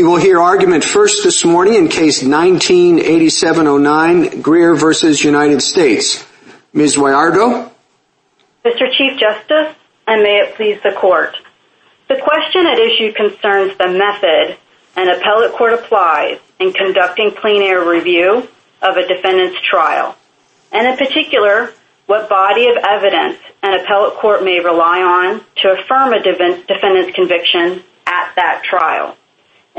We will hear argument first this morning in case 198709, Greer v. United States. Ms. Guagliardo? Mr. Chief Justice, and may it please the Court, the question at issue concerns the method an appellate court applies in conducting plain error review of a defendant's trial, and in particular, what body of evidence an appellate court may rely on to affirm a defendant's conviction at that trial.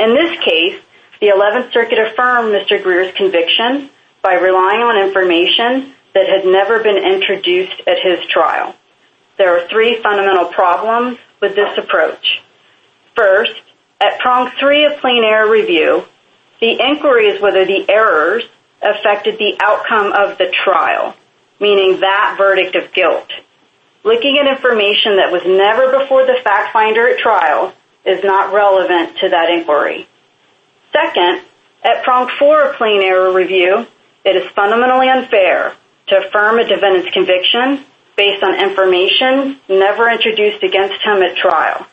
In this case, the 11th Circuit affirmed Mr. Greer's conviction by relying on information that had never been introduced at his trial. There are three fundamental problems with this approach. First, at prong three of plain error review, the inquiry is whether the errors affected the outcome of the trial, meaning that verdict of guilt. Looking at information that was never before the fact finder at trial is not relevant to that inquiry. Second, at prong four of plain error review, it is fundamentally unfair to affirm a defendant's conviction based on information never introduced against him at trial.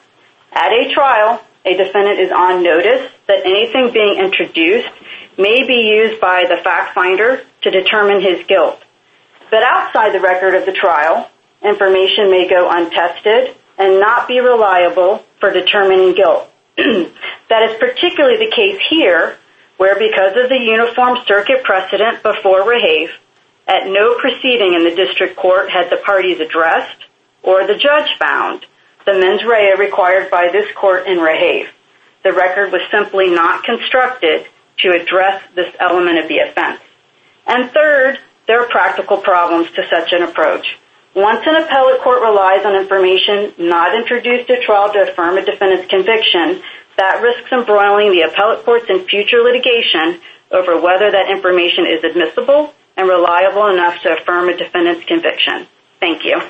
At a trial, a defendant is on notice that anything being introduced may be used by the fact finder to determine his guilt. But outside the record of the trial, information may go untested and not be reliable for determining guilt. That is particularly the case here, where because of the uniform circuit precedent before Rehaif, at no proceeding in the district court had the parties addressed or the judge found the mens rea required by this court in Rehaif. The record was simply not constructed to address this element of the offense. And third, there are practical problems to such an approach. Once an appellate court relies on information not introduced at trial to affirm a defendant's conviction, that risks embroiling the appellate courts in future litigation over whether that information is admissible and reliable enough to affirm a defendant's conviction. Thank you.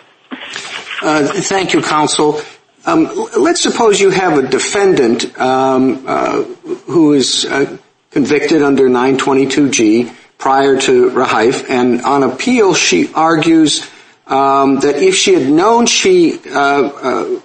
Uh, thank you, counsel. Um, let's suppose you have a defendant um, uh, who is uh, convicted under 922G prior to Rehaif, and on appeal she argues Um, that if she had known she uh, uh,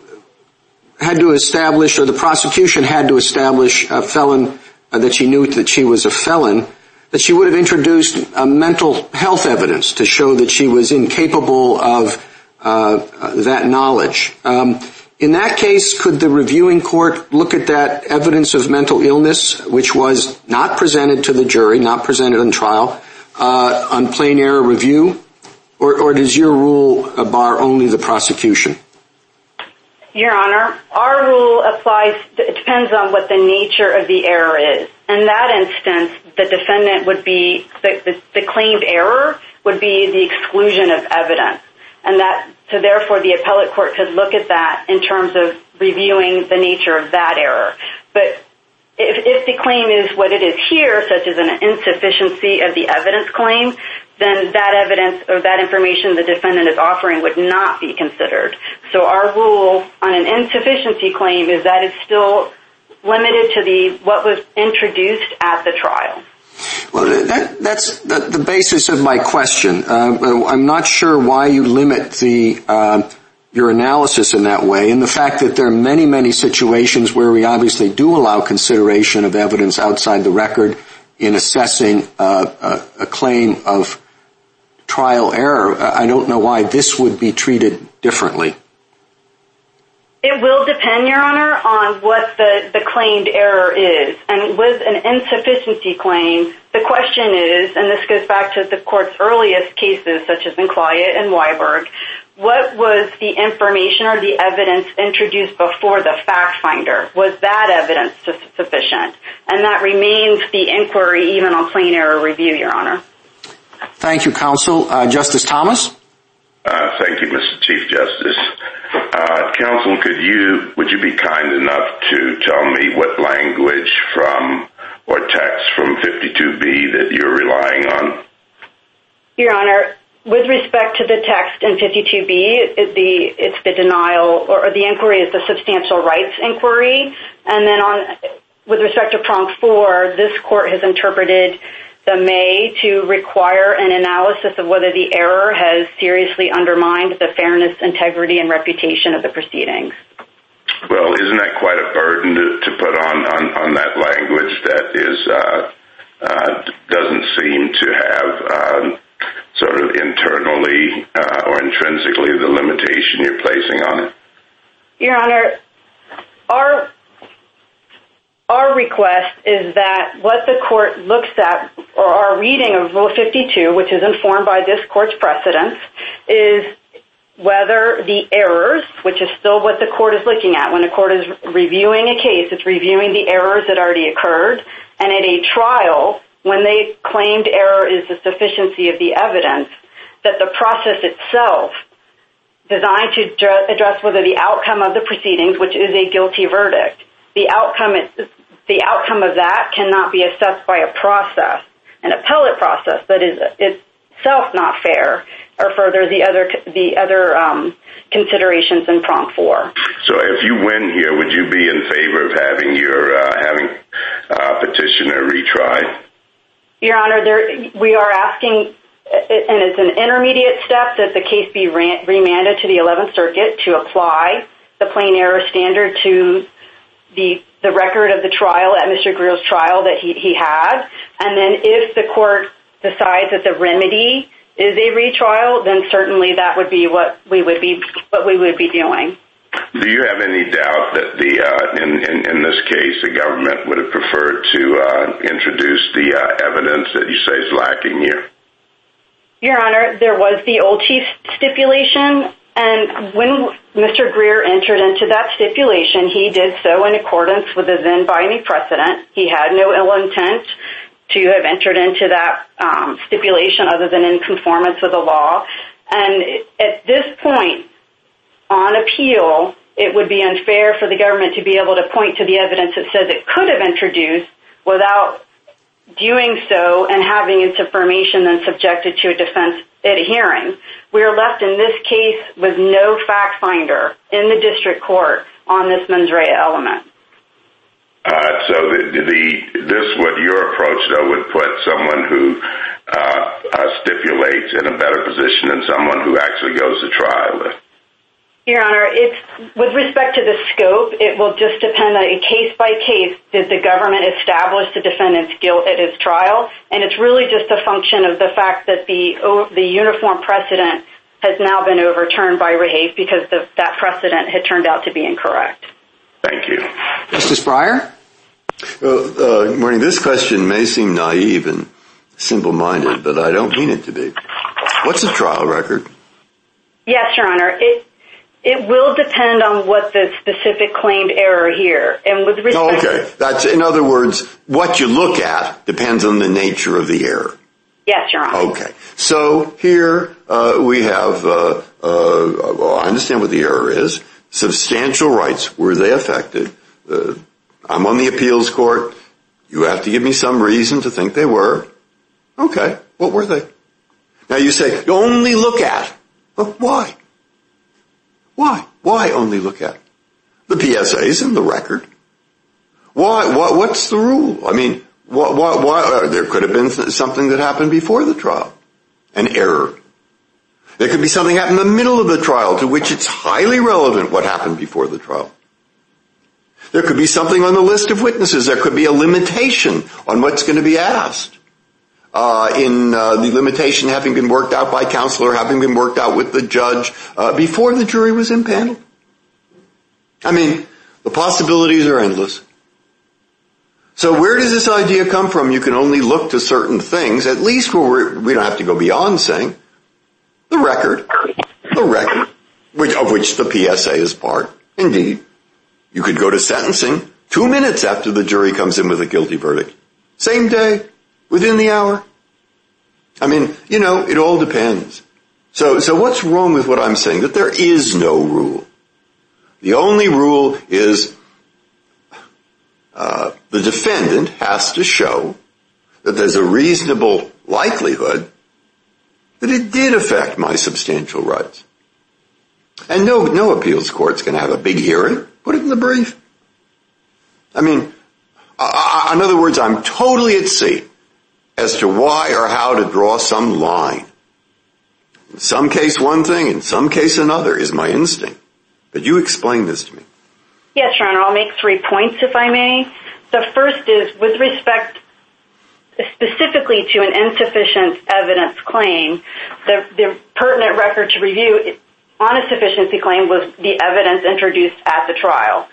had to establish or the prosecution had to establish a felon, uh, that she knew that she was a felon, that she would have introduced a mental health evidence to show that she was incapable of that knowledge. Um, in that case, could the reviewing court look at that evidence of mental illness, which was not presented to the jury, not presented on trial, on plain error review, or does your rule bar only the prosecution? Your Honor, our rule applies, it depends on what the nature of the error is. In that instance, the defendant would be, the claimed error would be the exclusion of evidence. And that, so therefore the appellate court could look at that in terms of reviewing the nature of that error. But if the claim is what it is here, such as an insufficiency of the evidence claim, then that evidence or that information the defendant is offering would not be considered. So our rule on an insufficiency claim is that it's still limited to the what was introduced at the trial. Well, that's the basis of my question. I'm not sure why you limit the uh your analysis in that way. And the fact that there are many, many situations where we obviously do allow consideration of evidence outside the record in assessing a claim of trial error, I don't know why this would be treated differently. It will depend, Your Honor, on what the claimed error is. And with an insufficiency claim, the question is, and this goes back to the court's earliest cases, such as in Clyatt and Wiborg, what was the information or the evidence introduced before the fact finder? Was that evidence sufficient? And that remains the inquiry even on plain error review, Your Honor. Thank you, counsel. Uh, Justice Thomas? Uh, thank you, Mr. Chief Justice. Uh, counsel, could you, would you be kind enough to tell me what language from or text from 52B that you're relying on? Your Honor, with respect to the text in 52B, it's the denial or the inquiry is the substantial rights inquiry. And then on, with respect to prong four, this court has interpreted the may to require an analysis of whether the error has seriously undermined the fairness, integrity, and reputation of the proceedings. Well, isn't that quite a burden to put on that language? That is, uh, uh doesn't seem to have um, sort of internally uh, or intrinsically the limitation you're placing on it? Your Honor, our request is that what the court looks at, or our reading of Rule 52, which is informed by this court's precedence, is whether the errors, which is still what the court is looking at. When the court is reviewing a case, it's reviewing the errors that already occurred. And at a trial, when they claimed error is the sufficiency of the evidence, that the process itself, designed to address whether the outcome of the proceedings, which is a guilty verdict, the outcome of that cannot be assessed by a process, an appellate process that is itself not fair, or further the other um, considerations in Prong 4. So if you win here, would you be in favor of having your uh, having uh, petitioner retried? Your Honor, we are asking, uh, and it's an intermediate step, that the case be remanded to the 11th Circuit to apply the plain error standard to the record of the trial, at Mr. Greer's trial that he had. And then if the court decides that the remedy is a retrial, then certainly that would be what we would be doing. Do you have any doubt that uh, in this case, the government would have preferred to uh, introduce the uh, evidence that you say is lacking here? Your Honor, there was the old chief stipulation, and when Mr. Greer entered into that stipulation, he did so in accordance with the then-binding precedent. He had no ill intent to have entered into that um, stipulation other than in conformance with the law. And at this point, on appeal, it would be unfair for the government to be able to point to the evidence that says it could have introduced without doing so and having its affirmation then subjected to a defense at a hearing. We are left in this case with no fact finder in the district court on this mens rea element. So the the this, what your approach, though, would put someone who uh uh stipulates in a better position than someone who actually goes to trial? Your Honor, with respect to the scope, it will just depend on a case-by-case. Did the government establish the defendant's guilt at his trial? And it's really just a function of the fact that the uniform precedent has now been overturned by Rehaif because that precedent had turned out to be incorrect. Thank you. Justice Breyer? Uh, good morning. This question may seem naive and simple-minded, but I don't mean it to be. What's the trial record? Yes, Your Honor. It will depend on what the specific claimed error here. Oh, okay. That's in other words, what you look at depends on the nature of the error. Yes, Your Honor. Okay. So here uh, we have, well, I understand what the error is. Substantial rights, were they affected? I'm on the appeals court. You have to give me some reason to think they were. Okay. What were they? Now you say, only look at. Why? Why? Why only look at? The PSR is in the record. Why, why, what's the rule? I mean, what why uh, there could have been something that happened before the trial, an error. There could be something happened in the middle of the trial to which it's highly relevant what happened before the trial. There could be something on the list of witnesses. There could be a limitation on what's going to be asked Uh, in uh, the limitation having been worked out by counsel or having been worked out with the judge uh, before the jury was impaneled. I mean, the possibilities are endless. So where does this idea come from? You can only look to certain things, at least we don't have to go beyond saying the record, the record of which the PSR is part. Indeed, you could go to sentencing two minutes after the jury comes in with a guilty verdict. Same day, within the hour. I mean, you know, it all depends. So so what's wrong with what I'm saying? That there is no rule. The only rule is uh, the defendant has to show that there's a reasonable likelihood that it did affect my substantial rights. And no no appeals court's going to have a big hearing. Put it in the brief. I mean, uh, uh, in other words, I'm totally at sea as to why or how to draw some line. In some case, one thing. In some case, another is my instinct. But you explain this to me. Yes, Your Honor. I'll make three points, if I may. The first is, with respect specifically to an insufficient evidence claim, the pertinent record to review on a sufficiency claim was the evidence introduced at the trial.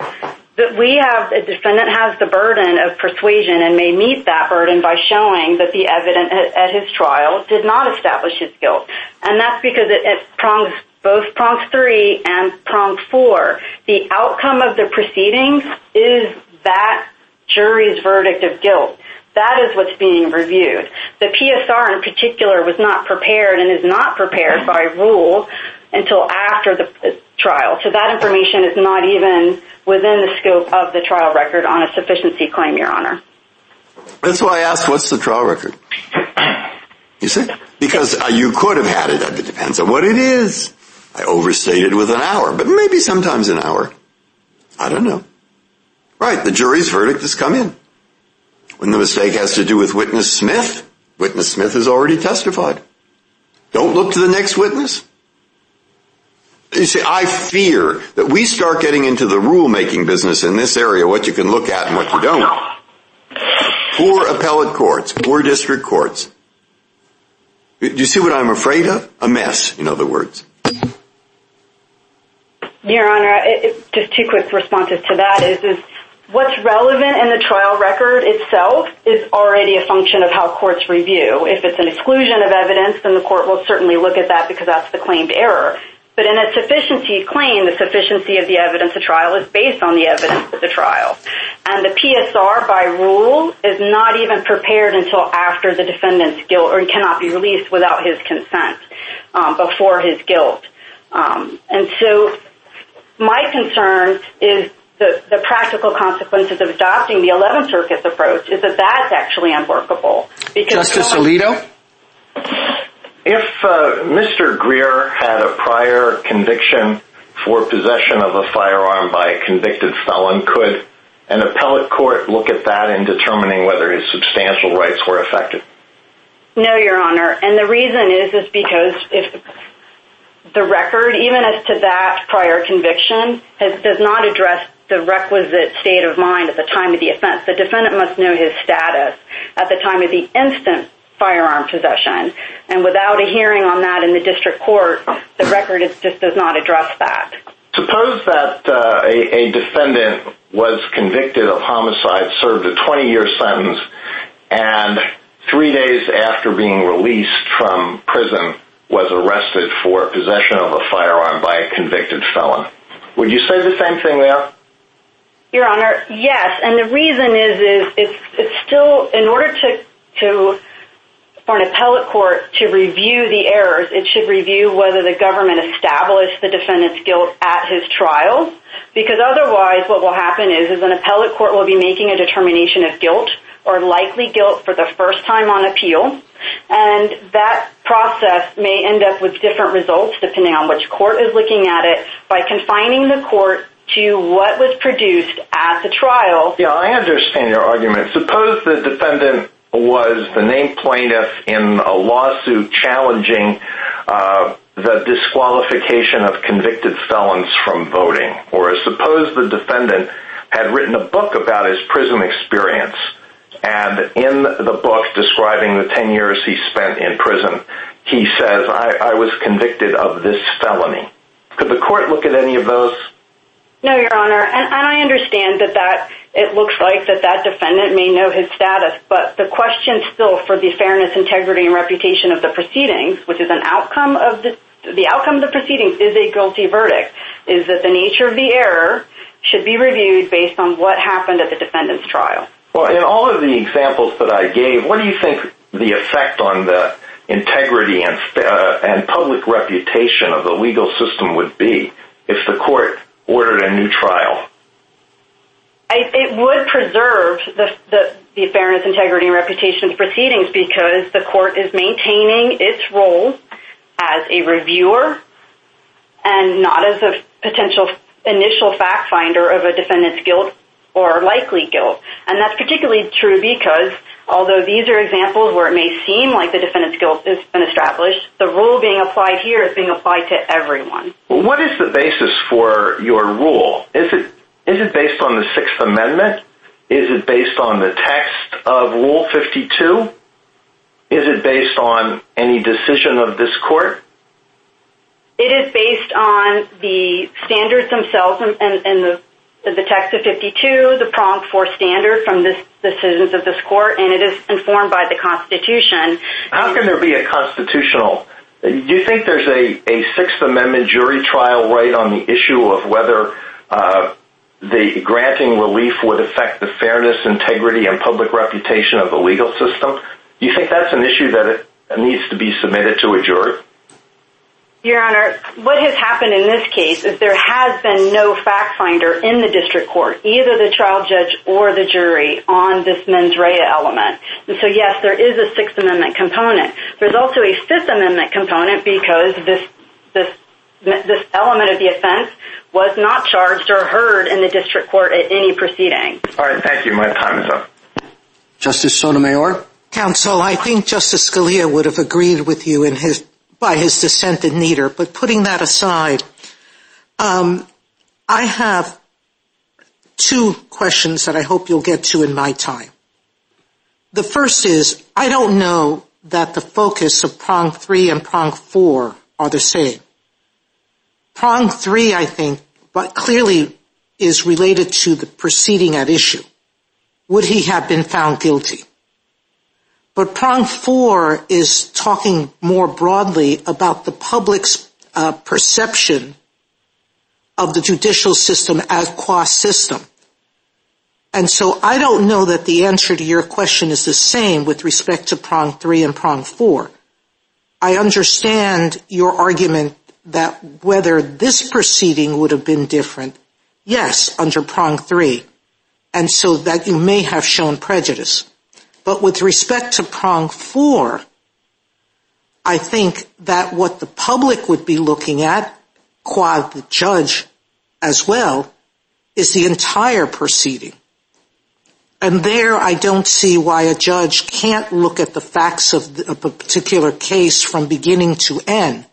We have the defendant has the burden of persuasion and may meet that burden by showing that the evidence at his trial did not establish his guilt. And that's because it prongs both prongs three and prong four, the outcome of the proceedings is that jury's verdict of guilt. That is what's being reviewed. The PSR in particular was not prepared and is not prepared by rule until after the trial. So that information is not even within the scope of the trial record on a sufficiency claim, Your Honor. That's why I asked, what's the trial record? You see? Because uh, you could have had it. It depends on what it is. I overstated with an hour, but maybe sometimes an hour. I don't know. Right. The jury's verdict has come in. When the mistake has to do with witness Smith, witness Smith has already testified. Don't look to the next witness. You see, I fear that we start getting into the rulemaking business in this area, what you can look at and what you don't. Poor appellate courts, poor district courts. Do you see what I'm afraid of? A mess, in other words. Your Honor, just two quick responses to that is is what's relevant in the trial record itself is already a function of how courts review. If it's an exclusion of evidence, then the court will certainly look at that because that's the claimed error. But in a sufficiency claim, the sufficiency of the evidence of trial is based on the evidence of the trial. And the PSR by rule is not even prepared until after the defendant's guilt or cannot be released without his consent um, before his guilt. Um, and so my concern is the practical consequences of adopting the 11th Circuit's approach is that that's actually unworkable. Justice Alito? If uh, Mr. Greer had a prior conviction for possession of a firearm by a convicted felon, could an appellate court look at that in determining whether his substantial rights were affected? No, Your Honor. And the reason is because if the record, even as to that prior conviction, does not address the requisite state of mind at the time of the offense. The defendant must know his status at the time of the instant firearm possession. And without a hearing on that in the district court, the record just does not address that. Suppose that uh, a defendant was convicted of homicide, served a 20-year sentence, and three days after being released from prison was arrested for possession of a firearm by a convicted felon. Would you say the same thing there? Your Honor, yes. And the reason is is it's still, in order for an appellate court to review the errors, it should review whether the government established the defendant's guilt at his trial. Because otherwise what will happen is an appellate court will be making a determination of guilt or likely guilt for the first time on appeal. And that process may end up with different results depending on which court is looking at it. By confining the court to what was produced at the trial. Yeah, I understand your argument. Suppose the defendant was the named plaintiff in a lawsuit challenging uh, the disqualification of convicted felons from voting. Or suppose the defendant had written a book about his prison experience. And in the book describing the 10 years he spent in prison, he says, I was convicted of this felony. Could the court look at any of those? No, Your Honor. And I understand that that it looks like that that defendant may know his status. But the question still for the fairness, integrity, and reputation of the proceedings, which is an outcome of the the outcome of the proceedings, is a guilty verdict. Is that the nature of the error should be reviewed based on what happened at the defendant's trial. Well, in all of the examples that I gave, what do you think the effect on the integrity and uh, and public reputation of the legal system would be if the court ordered a new trial? It would preserve the fairness, integrity, and reputation of proceedings because the court is maintaining its role as a reviewer and not as a potential initial fact finder of a defendant's guilt or likely guilt. And that's particularly true because although these are examples where it may seem like the defendant's guilt has been established, the rule being applied here is being applied to everyone. What is the basis for your rule? Is it based on the Sixth Amendment? Is it based on the text of Rule 52? Is it based on any decision of this court? It is based on the standards themselves and the text of 52, the prong four standard from the decisions of this court, and it is informed by the Constitution. How can there be a constitutional? Do you think there's a Sixth Amendment jury trial right on the issue of whether uh, the granting relief would affect the fairness, integrity, and public reputation of the legal system? Do you think that's an issue that needs to be submitted to a jury? Your Honor, what has happened in this case is there has been no fact finder in the district court, either the trial judge or the jury, on this mens rea element. And so, yes, there is a Sixth Amendment component. There's also a Fifth Amendment component because this this element of the offense was not charged or heard in the district court at any proceeding. All right, thank you. My time is up. Justice Sotomayor? Counsel, I think Justice Scalia would have agreed with you in his by his dissent in Neder, but putting that aside, um, I have two questions that I hope you'll get to in my time. The first is, I don't know that the focus of prong three and prong four are the same. Prong three, I think, but clearly is related to the proceeding at issue. Would he have been found guilty? But prong four is talking more broadly about the public's uh, perception of the judicial system as qua system. And so I don't know that the answer to your question is the same with respect to prong three and prong four. I understand your argument that whether this proceeding would have been different, yes, under prong three, and so that you may have shown prejudice. But with respect to prong four, I think that what the public would be looking at, qua the judge as well, is the entire proceeding. And there I don't see why a judge can't look at the facts of a particular case from beginning to end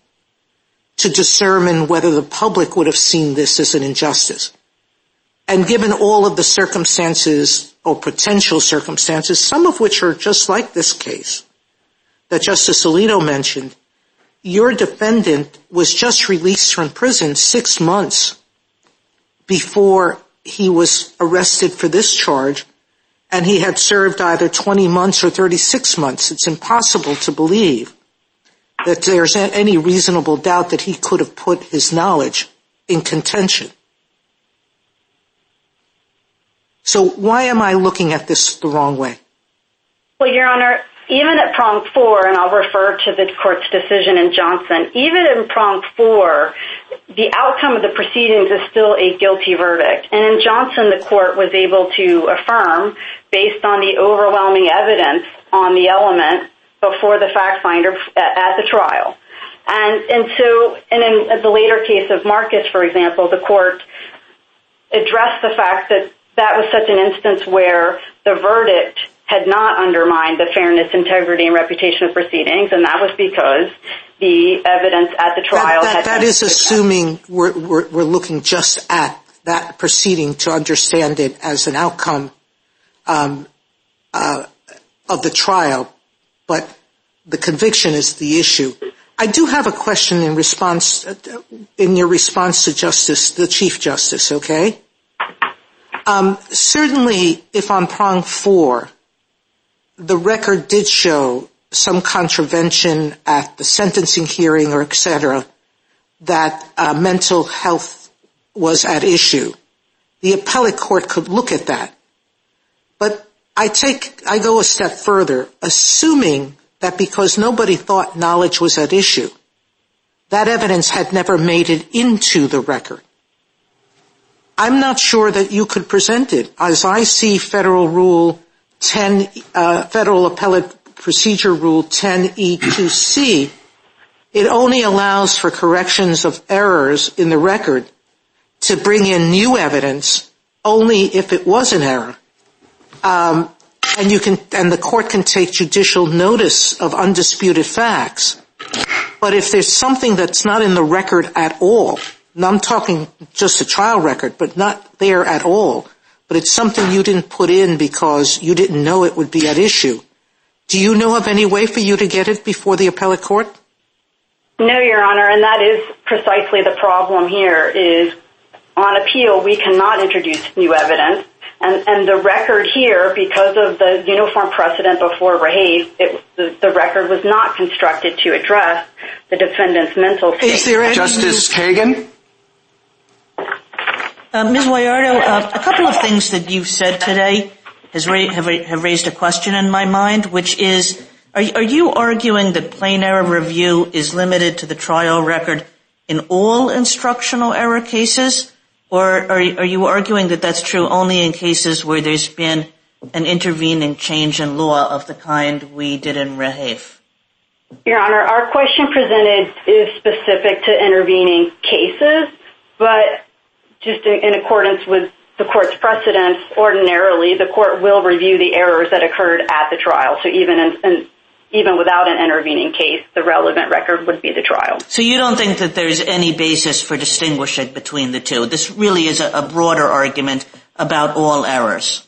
to discern whether the public would have seen this as an injustice. And given all of the circumstances or potential circumstances, some of which are just like this case that Justice Alito mentioned, your defendant was just released from prison six months before he was arrested for this charge, and he had served either 20 months or 36 months. It's impossible to believe that there's any reasonable doubt that he could have put his knowledge in contention. So why am I looking at this the wrong way? Well, Your Honor, even at prong four, and I'll refer to the court's decision in Johnson, even in prong four, the outcome of the proceedings is still a guilty verdict. And in Johnson, the court was able to affirm, based on the overwhelming evidence on the element before the fact finder at the trial. And and so in the later case of Marcus, for example, the court addressed the fact that that was such an instance where the verdict had not undermined the fairness, integrity, and reputation of proceedings, and that was because the evidence at the trial had been... That is assuming we're looking just at that proceeding to understand it as an outcome um, uh, of the trial, but the conviction is the issue. I do have a question in response, uh, in your response to Justice, the Chief Justice, okay? Um, certainly, if on prong four, the record did show some contravention at the sentencing hearing or et cetera, that uh, mental health was at issue, the appellate court could look at that. But I take, I go a step further, assuming that because nobody thought knowledge was at issue, that evidence had never made it into the record. I'm not sure that you could present it. As I see Federal Rule 10, uh, Federal Appellate Procedure Rule 10E2C, it only allows for corrections of errors in the record to bring in new evidence only if it was an error. Um, and you can and the court can take judicial notice of undisputed facts. But if there's something that's not in the record at all, and I'm talking just a trial record, but not there at all, but it's something you didn't put in because you didn't know it would be at issue. Do you know of any way for you to get it before the appellate court? No, Your Honor, and that is precisely the problem here is on appeal, we cannot introduce new evidence. And the record here, because of the uniform precedent before Rehaif, the record was not constructed to address the defendant's mental state. Justice Kagan? Uh, Ms. Guagliardo, uh, a couple of things that you've said today have raised a question in my mind, which is, are you arguing that plain error review is limited to the trial record in all instructional error cases? Or are you arguing that that's true only in cases where there's been an intervening change in law of the kind we did in Rehaif? Your Honor, our question presented is specific to intervening cases, but just in accordance with the court's precedents, ordinarily the court will review the errors that occurred at the trial. So even without an intervening case, the relevant record would be the trial. So you don't think that there's any basis for distinguishing between the two? This really is a broader argument about all errors.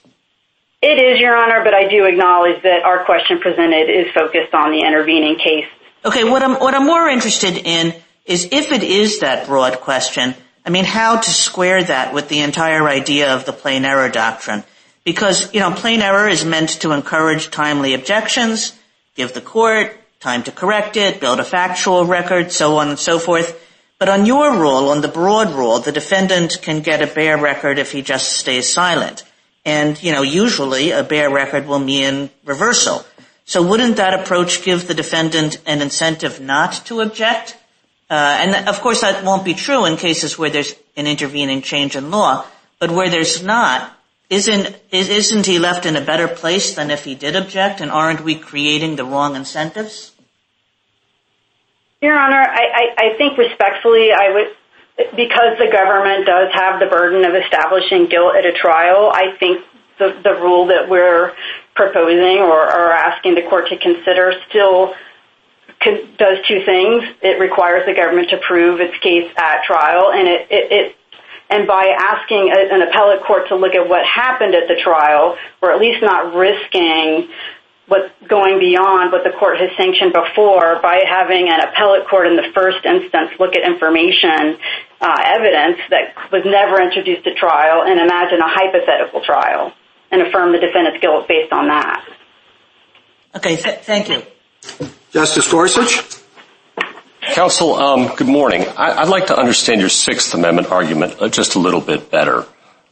It is, Your Honor, but I do acknowledge that our question presented is focused on the intervening case. Okay, what I'm more interested in is if it is that broad question, I mean, how to square that with the entire idea of the plain error doctrine? Because, you know, plain error is meant to encourage timely objections, give the court time to correct it, build a factual record, so on and so forth. But on your rule, on the broad rule, the defendant can get a bare record if he just stays silent. And, you know, usually a bare record will mean reversal. So wouldn't that approach give the defendant an incentive not to object? Uh, and, of course, that won't be true in cases where there's an intervening change in law. But where there's not, isn't is isn't he left in a better place than if he did object? And aren't we creating the wrong incentives? Your Honor, I think respectfully, I would because the government does have the burden of establishing guilt at a trial, I think the rule that we're proposing or asking the court to consider still does two things. It requires the government to prove its case at trial. And by asking an appellate court to look at what happened at the trial, or at least not risking going beyond what the court has sanctioned before, by having an appellate court in the first instance look at information, uh, evidence that was never introduced at trial, and imagine a hypothetical trial, and affirm the defendant's guilt based on that. Okay, thank you. Justice Gorsuch? Counsel, um, good morning. I'd like to understand your Sixth Amendment argument uh, just a little bit better.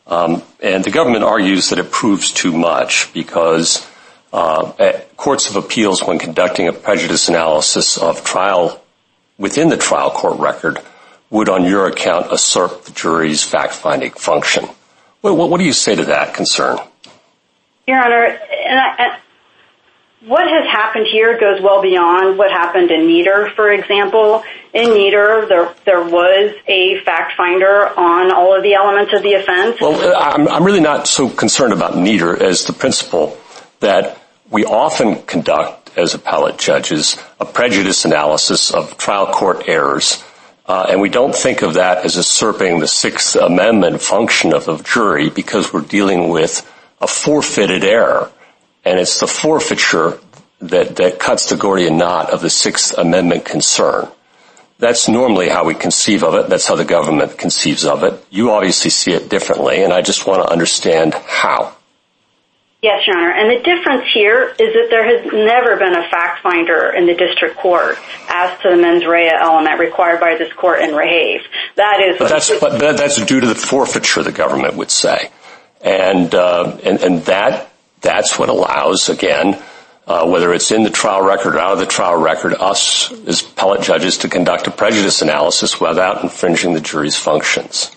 Um, and the government argues that it proves too much because uh, courts of appeals, when conducting a prejudice analysis of trial within the trial court record, would on your account assert the jury's fact-finding function. What do you say to that concern? Your Honor, what has happened here goes well beyond what happened in Neder, for example. In Neder, there was a fact-finder on all of the elements of the offense. Well, uh, I'm really not so concerned about Neder as the principle that we often conduct, as appellate judges, a prejudice analysis of trial court errors, uh, and we don't think of that as usurping the Sixth Amendment function of the jury because we're dealing with a forfeited error. And it's the forfeiture that that cuts the Gordian knot of the Sixth Amendment concern. That's normally how we conceive of it. That's how the government conceives of it. You obviously see it differently, and I just want to understand how. Yes, Your Honor. And the difference here is that there has never been a fact-finder in the district court as to the mens rea element required by this court in Rehaif. That is, but that's due to the forfeiture, the government would say. And uh, that's what allows, again, uh, whether it's in the trial record or out of the trial record, us as appellate judges to conduct a prejudice analysis without infringing the jury's functions.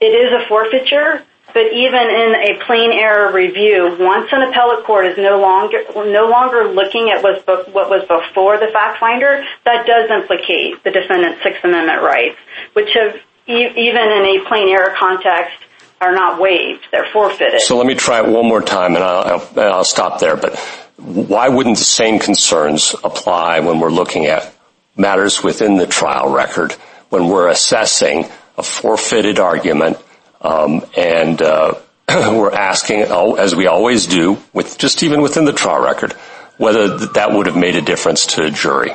It is a forfeiture, but even in a plain error review, once an appellate court is no longer looking at what was before the fact-finder, that does implicate the defendant's Sixth Amendment rights, which have, even in a plain error context are not waived. They're forfeited. So let me try it one more time, and I'll stop there. But why wouldn't the same concerns apply when we're looking at matters within the trial record, when we're assessing a forfeited argument um, And uh, we're asking, oh, as we always do, with just even within the trial record, whether that would have made a difference to a jury.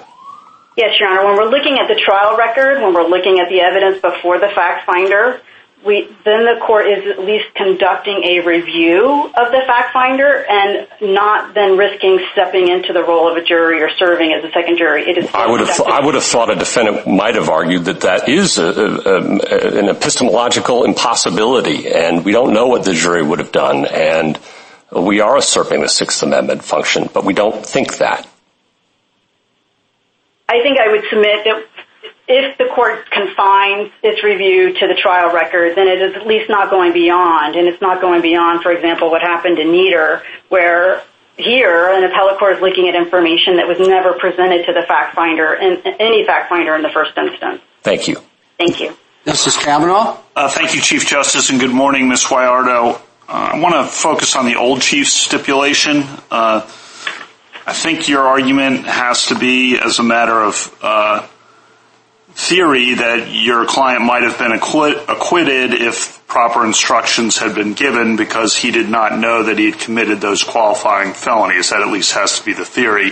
Yes, Your Honor. When we're looking at the trial record, when we're looking at the evidence before the fact finder, then the court is at least conducting a review of the fact finder and not then risking stepping into the role of a jury or serving as a second jury. I would have thought a defendant might have argued that that is an epistemological impossibility, and we don't know what the jury would have done. And we are usurping the Sixth Amendment function, but we don't think that. I think I would submit that if the court confines its review to the trial record, then it is at least not going beyond. And it's not going beyond, for example, what happened in Neder, where here an appellate court is looking at information that was never presented to the fact finder, any fact finder in the first instance. Thank you. Thank you. Justice Kavanaugh? Uh, thank you, Chief Justice, and good morning, Ms. Guagliardo. Uh, I want to focus on the old chief's stipulation. Uh, I think your argument has to be, as a matter of theory, that your client might have been acquitted if proper instructions had been given because he did not know that he had committed those qualifying felonies. That at least has to be the theory.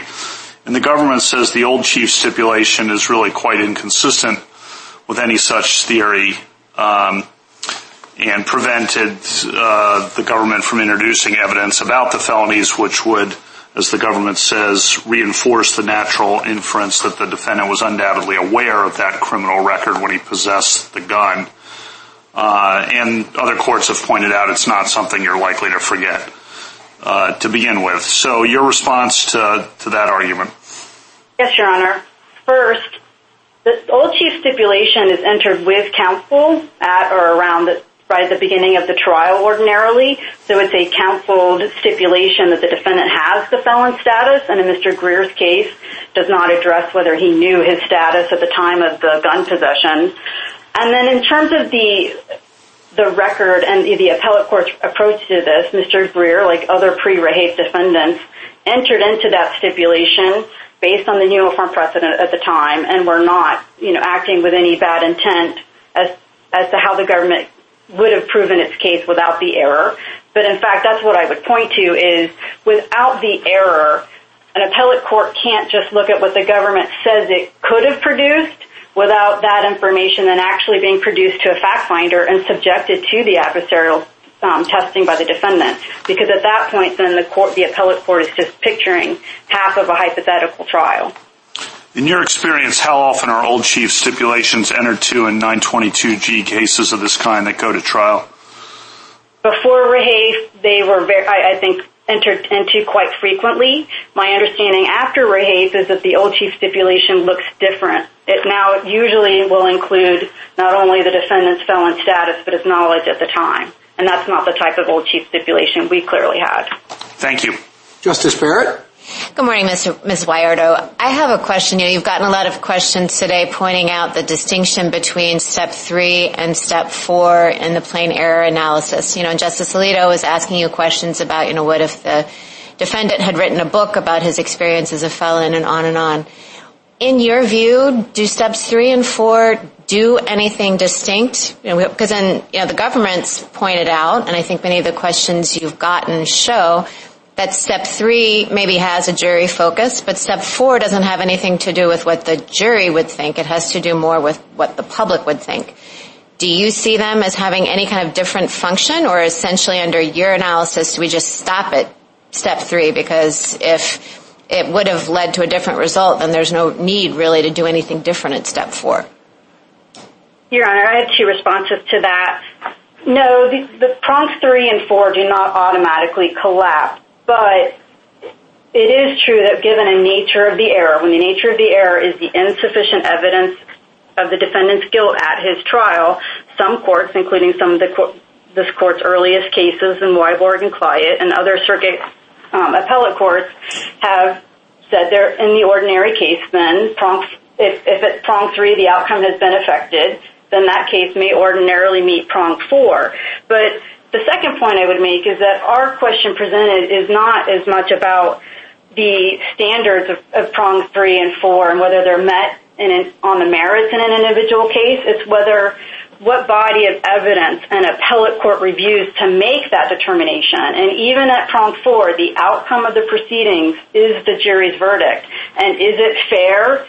And the government says the old chief stipulation is really quite inconsistent with any such theory um, and prevented uh, the government from introducing evidence about the felonies, which would, as the government says, reinforce the natural inference that the defendant was undoubtedly aware of that criminal record when he possessed the gun. Uh, and other courts have pointed out it's not something you're likely to forget uh, to begin with. So your response to that argument? Yes, Your Honor. First, the old chief stipulation is entered with counsel at or around right at the beginning of the trial ordinarily. So it's a counseled stipulation that the defendant has the felon status, and in Mr. Greer's case does not address whether he knew his status at the time of the gun possession. And then in terms of the record and the appellate court's approach to this, Mr. Greer, like other pre-Rehaif defendants, entered into that stipulation based on the uniform precedent at the time and were not you know, acting with any bad intent as to how the government would have proven its case without the error. But in fact, that's what I would point to is without the error, an appellate court can't just look at what the government says it could have produced without that information then actually being produced to a fact finder and subjected to the adversarial um, testing by the defendant. Because at that point, then the court the appellate court is just picturing half of a hypothetical trial. In your experience, how often are old chief stipulations entered to in 922G cases of this kind that go to trial? Before Rehaif, they were, I think, entered into quite frequently. My understanding after Rehaif is that the old chief stipulation looks different. It now usually will include not only the defendant's felon status, but his knowledge at the time. And that's not the type of old chief stipulation we clearly had. Thank you. Justice Barrett? Good morning, Ms. Guagliardo. I have a question. You've gotten a lot of questions today pointing out the distinction between step three and step four in the plain error analysis. You know, Justice Alito was asking you questions about you know, what if the defendant had written a book about his experience as a felon and on and on. In your view, do steps three and four do anything distinct? Because then, you know, the government's pointed out, and I think many of the questions you've gotten show, that step three maybe has a jury focus, but step four doesn't have anything to do with what the jury would think. It has to do more with what the public would think. Do you see them as having any kind of different function? Or essentially under your analysis, do we just stop at step three? Because if it would have led to a different result, then there's no need really to do anything different at step four. Your Honor, I have two responses to that. No, the prongs three and four do not automatically collapse. But it is true that given the nature of the error, when the nature of the error is the insufficient evidence of the defendant's guilt at his trial, some courts, including some of this court's earliest cases in Wiborg and Clyatt and other circuit um, appellate courts, have said they're in the ordinary case then. If if at prong three the outcome has been affected, then that case may ordinarily meet prong four. But the second point I would make is that our question presented is not as much about the standards of prongs three and four and whether they're met on the merits in an individual case. It's whether what body of evidence an appellate court reviews to make that determination. And even at prong four, the outcome of the proceedings is the jury's verdict. And is it fair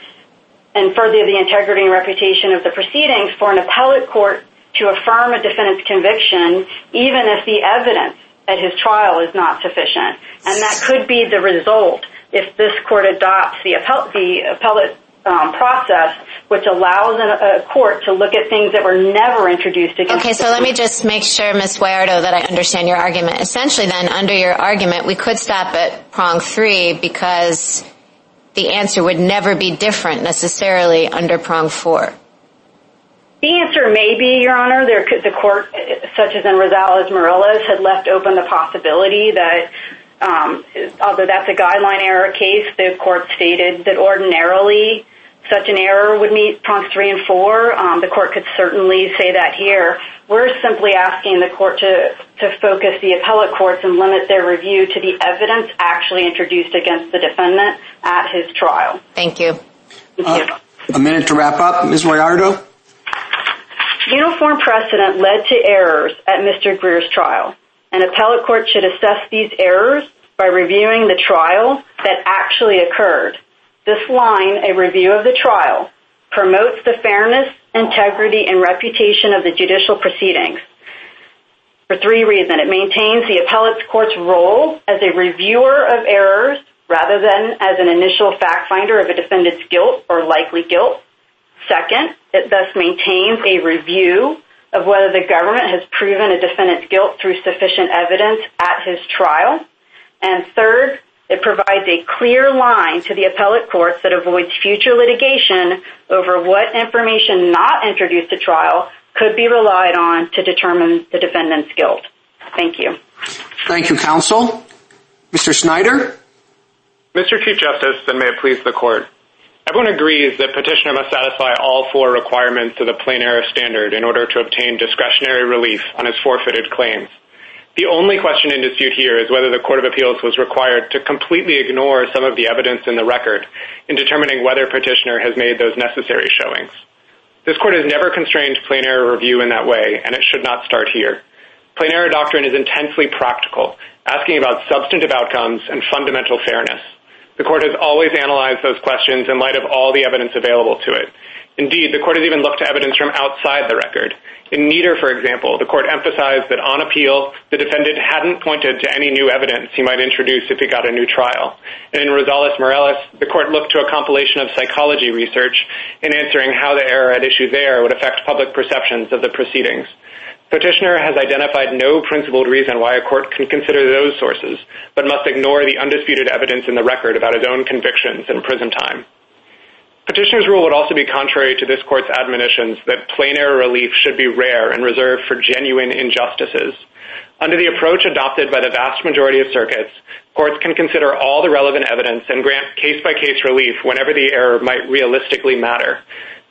and further the integrity and reputation of the proceedings for an appellate court to affirm a defendant's conviction, even if the evidence at his trial is not sufficient? And that could be the result if this court adopts the appellate um, process, which allows a court to look at things that were never introduced. Okay, so let me just make sure, Ms. Guagliardo, that I understand your argument. Essentially, then, under your argument, we could stop at prong three because the answer would never be different necessarily under prong four. The answer may be, Your Honor, the court, such as in Rosales-Mireles, had left open the possibility that, um, although that's a guideline error case, the court stated that ordinarily such an error would meet prongs three and four. Um, the court could certainly say that here. We're simply asking the court to focus the appellate courts and limit their review to the evidence actually introduced against the defendant at his trial. Thank you. Uh, a minute to wrap up. Ms. Guagliardo? Uniform precedent led to errors at Mr. Greer's trial. An appellate court should assess these errors by reviewing the trial that actually occurred. This line, a review of the trial, promotes the fairness, integrity, and reputation of the judicial proceedings for three reasons. It maintains the appellate court's role as a reviewer of errors rather than as an initial fact finder of a defendant's guilt or likely guilt. Second, it thus maintains a review of whether the government has proven a defendant's guilt through sufficient evidence at his trial. And third, it provides a clear line to the appellate courts that avoids future litigation over what information not introduced at trial could be relied on to determine the defendant's guilt. Thank you. Thank you, counsel. Mr. Snyder? Mr. Chief Justice, and may it please the court, everyone agrees that petitioner must satisfy all four requirements of the plain error standard in order to obtain discretionary relief on his forfeited claims. The only question in dispute here is whether the Court of Appeals was required to completely ignore some of the evidence in the record in determining whether petitioner has made those necessary showings. This court has never constrained plain error review in that way, and it should not start here. Plain error doctrine is intensely practical, asking about substantive outcomes and fundamental fairness. The court has always analyzed those questions in light of all the evidence available to it. Indeed, the court has even looked to evidence from outside the record. In Neder, for example, the court emphasized that on appeal, the defendant hadn't pointed to any new evidence he might introduce if he got a new trial. And in Rosales-Mireles, the court looked to a compilation of psychology research in answering how the error at issue there would affect public perceptions of the proceedings. Petitioner has identified no principled reason why a court can consider those sources, but must ignore the undisputed evidence in the record about his own convictions and prison time. Petitioner's rule would also be contrary to this court's admonitions that plain error relief should be rare and reserved for genuine injustices. Under the approach adopted by the vast majority of circuits, courts can consider all the relevant evidence and grant case-by-case relief whenever the error might realistically matter.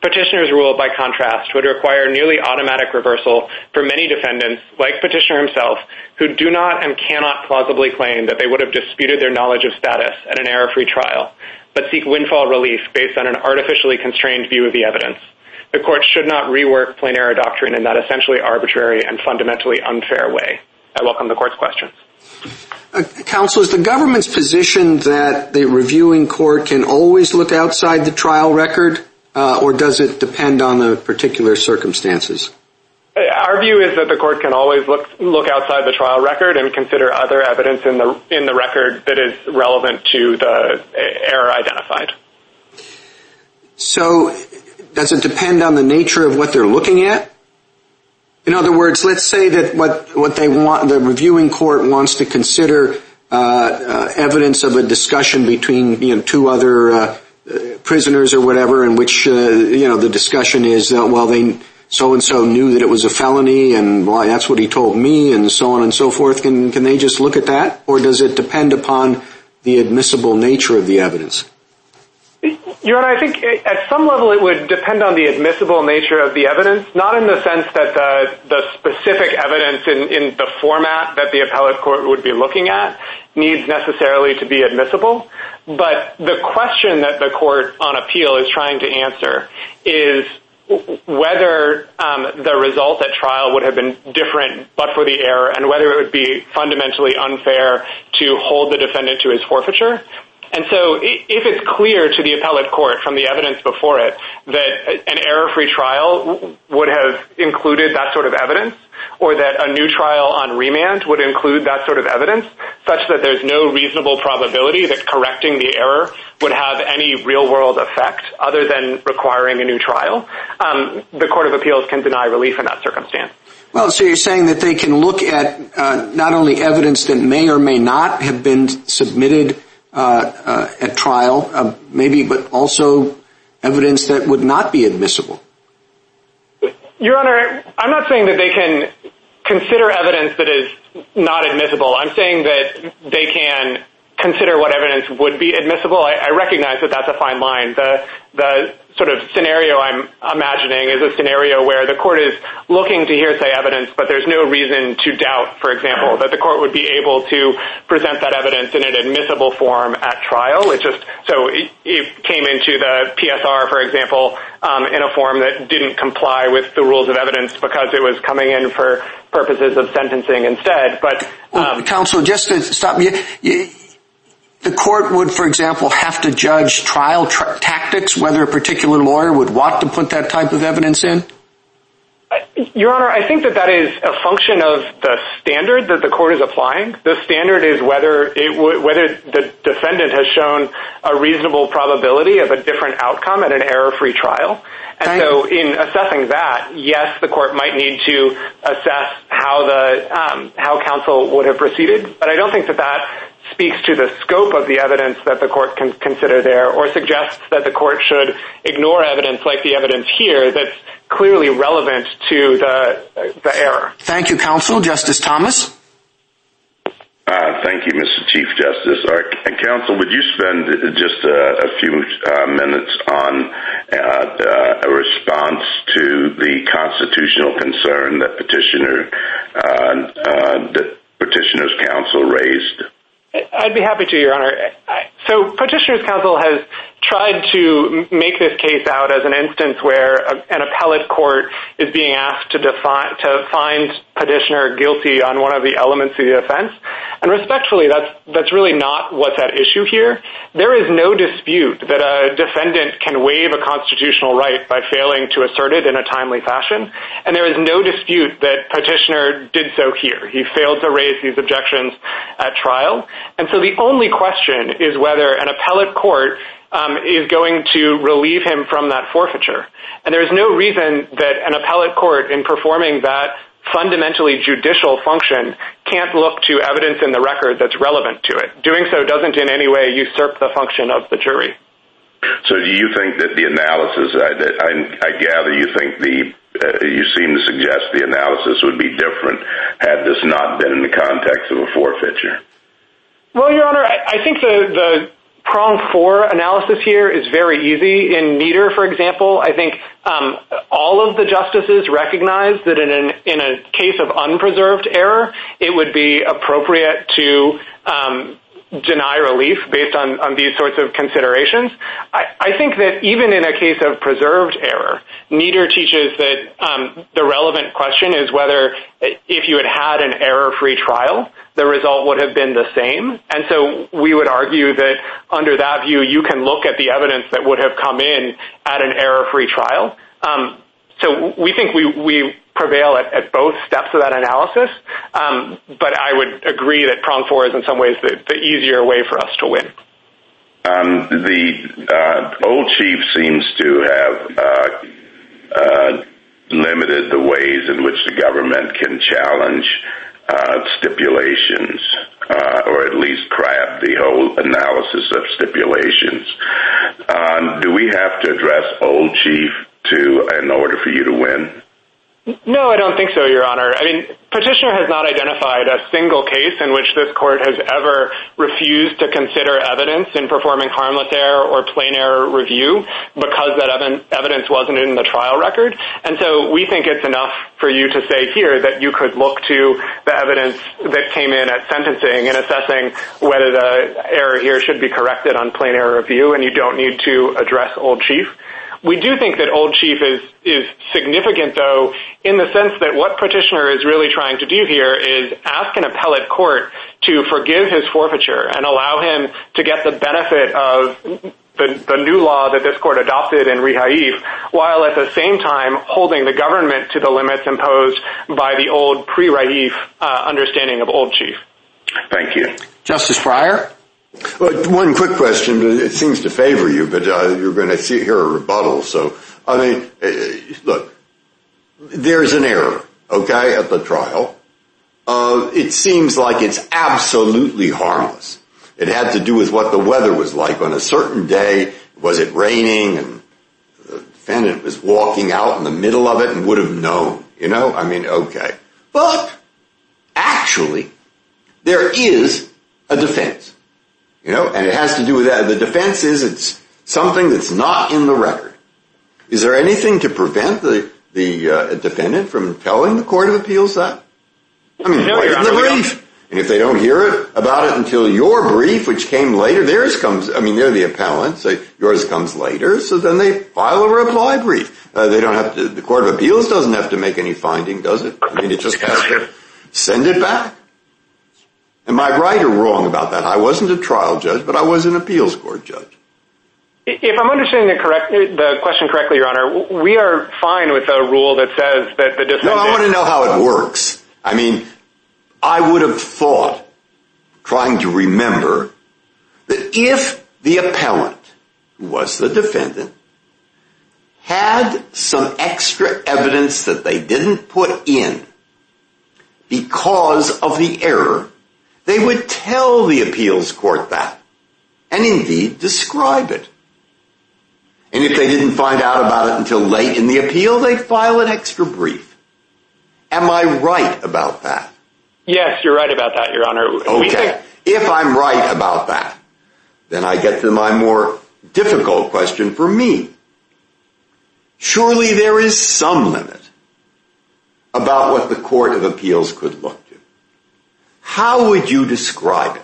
Petitioner's rule, by contrast, would require nearly automatic reversal for many defendants, like Petitioner himself, who do not and cannot plausibly claim that they would have disputed their knowledge of status at an error-free trial, but seek windfall relief based on an artificially constrained view of the evidence. The court should not rework plain error doctrine in that essentially arbitrary and fundamentally unfair way. I welcome the court's questions. Uh, counsel, is the government's position that the reviewing court can always look outside the trial record, Uh, or does it depend on the particular circumstances? Our view is that the court can always look look outside the trial record and consider other evidence in the in the record that is relevant to the error identified. So, does it depend on the nature of what they're looking at? In other words, let's say that what what they want the reviewing court wants to consider uh, uh, evidence of a discussion between you know, two other prisoners or whatever, in which uh, you know, the discussion is, well, they, so-and-so knew that it was a felony, and that's what he told me, and so on and so forth. Can, can they just look at that, or does it depend upon the admissible nature of the evidence? Your Honor, I think at some level it would depend on the admissible nature of the evidence, not in the sense that the specific evidence in the format that the appellate court would be looking at needs necessarily to be admissible, but the question that the court on appeal is trying to answer is whether um, the result at trial would have been different but for the error and whether it would be fundamentally unfair to hold the defendant to his forfeiture. And so if it's clear to the appellate court from the evidence before it that an error-free trial would have included that sort of evidence or that a new trial on remand would include that sort of evidence such that there's no reasonable probability that correcting the error would have any real-world effect other than requiring a new trial, um, the Court of Appeals can deny relief in that circumstance. Well, so you're saying that they can look at uh, not only evidence that may or may not have been submitted Uh, uh, at trial, uh, maybe, but also evidence that would not be admissible? Your Honor, I'm not saying that they can consider evidence that is not admissible. I'm saying that they can consider what evidence would be admissible. I recognize that that's a fine line. The sort of scenario I'm imagining is a scenario where the court is looking to hearsay evidence, but there's no reason to doubt, for example, that the court would be able to present that evidence in an admissible form at trial. It just so it came into the PSR, for example, in a form that didn't comply with the rules of evidence because it was coming in for purposes of sentencing instead. But um counsel, just to stop you, the court would, for example, have to judge trial tactics, whether a particular lawyer would want to put that type of evidence in? Uh, Your Honor, I think that that is a function of the standard that the court is applying. The standard is whether whether the defendant has shown a reasonable probability of a different outcome at an error-free trial. And so in assessing that, yes, the court might need to assess how the um, how counsel would have proceeded, but I don't think that that speaks to the scope of the evidence that the court can consider there or suggests that the court should ignore evidence like the evidence here that's clearly relevant to the error. Thank you, Counsel. Justice Thomas? Uh, thank you, Mr. Chief Justice. And counsel, would you spend just a few uh, minutes on uh, a response to the constitutional concern that Petitioner's Counsel raised? I'd be happy to, Your Honor. So Petitioner's Counsel has tried to make this case out as an instance where an appellate court is being asked to find Petitioner guilty on one of the elements of the offense. And respectfully, that's that's really not what's at issue here. There is no dispute that a defendant can waive a constitutional right by failing to assert it in a timely fashion. And there is no dispute that Petitioner did so here. He failed to raise these objections at trial. And so the only question is whether an appellate court Um, is going to relieve him from that forfeiture. And there's no reason that an appellate court in performing that fundamentally judicial function can't look to evidence in the record that's relevant to it. Doing so doesn't in any way usurp the function of the jury. So do you think that the analysis, I gather you think the, uh, you seem to suggest the analysis would be different had this not been in the context of a forfeiture? Well, Your Honor, I think the the prong four analysis here is very easy. In Neder, for example, I think um, all of the justices recognize that in a case of unpreserved error, it would be appropriate to um, deny relief based on these sorts of considerations. I think that even in a case of preserved error, Neder teaches that um, the relevant question is whether if you had had an error-free trial, the result would have been the same. And so we would argue that under that view, you can look at the evidence that would have come in at an error-free trial. Um, So we think we prevail at both steps of that analysis. Um, but I would agree that prong four is in some ways the easier way for us to win. Um, the uh, Old Chief seems to have uh, uh, limited the ways in which the government can challenge stipulations or at least craft the whole analysis of stipulations. Do we have to address Old Chief in order for you to win? No, I don't think so, Your Honor. I mean, Petitioner has not identified a single case in which this court has ever refused to consider evidence in performing harmless error or plain error review because that evidence wasn't in the trial record. And so we think it's enough for you to say here that you could look to the evidence that came in at sentencing and assessing whether the error here should be corrected on plain error review and you don't need to address Old Chief. We do think that Old Chief is significant, though, in the sense that what Petitioner is really trying to do here is ask an appellate court to forgive his forfeiture and allow him to get the benefit of the the new law that this court adopted in Rehaif, while at the same time holding the government to the limits imposed by the old pre-Rehaif uh, understanding of Old Chief. Thank you. Justice Breyer? One quick question. It seems to favor you, but uh, you're going to hear a rebuttal. So, I mean, uh, look, there's an error, okay, at the trial. Uh, it seems like it's absolutely harmless. It had to do with what the weather was like on a certain day. Was it raining? And the defendant was walking out in the middle of it and would have known, you know? I mean, okay. But, actually, there is a defense, you know, and it has to do with that. The defense is it's something that's not in the record. Is there anything to prevent the the uh, defendant from telling the Court of Appeals that? I mean, write it in the brief. And if they don't hear it about it until your brief, which came later, theirs comes, I mean, they're the appellant, so yours comes later, so then they file a reply brief. Uh, they don't have to, the Court of Appeals doesn't have to make any finding, does it? I mean, it just has to send it back. Am I right or wrong about that? I wasn't a trial judge, but I was an appeals court judge. If I'm understanding the question correctly, Your Honor, we are fine with a rule that says that the defendant... No, I want to know how it works. I mean, I would have thought, trying to remember, that if the appellant, who was the defendant, had some extra evidence that they didn't put in because of the error, they would tell the appeals court that, and indeed describe it. And if they didn't find out about it until late in the appeal, they'd file an extra brief. Am I right about that? Yes, you're right about that, Your Honor. Okay. If I'm right about that, then I get to my more difficult question for me. Surely there is some limit about what the Court of Appeals could look. How would you describe it?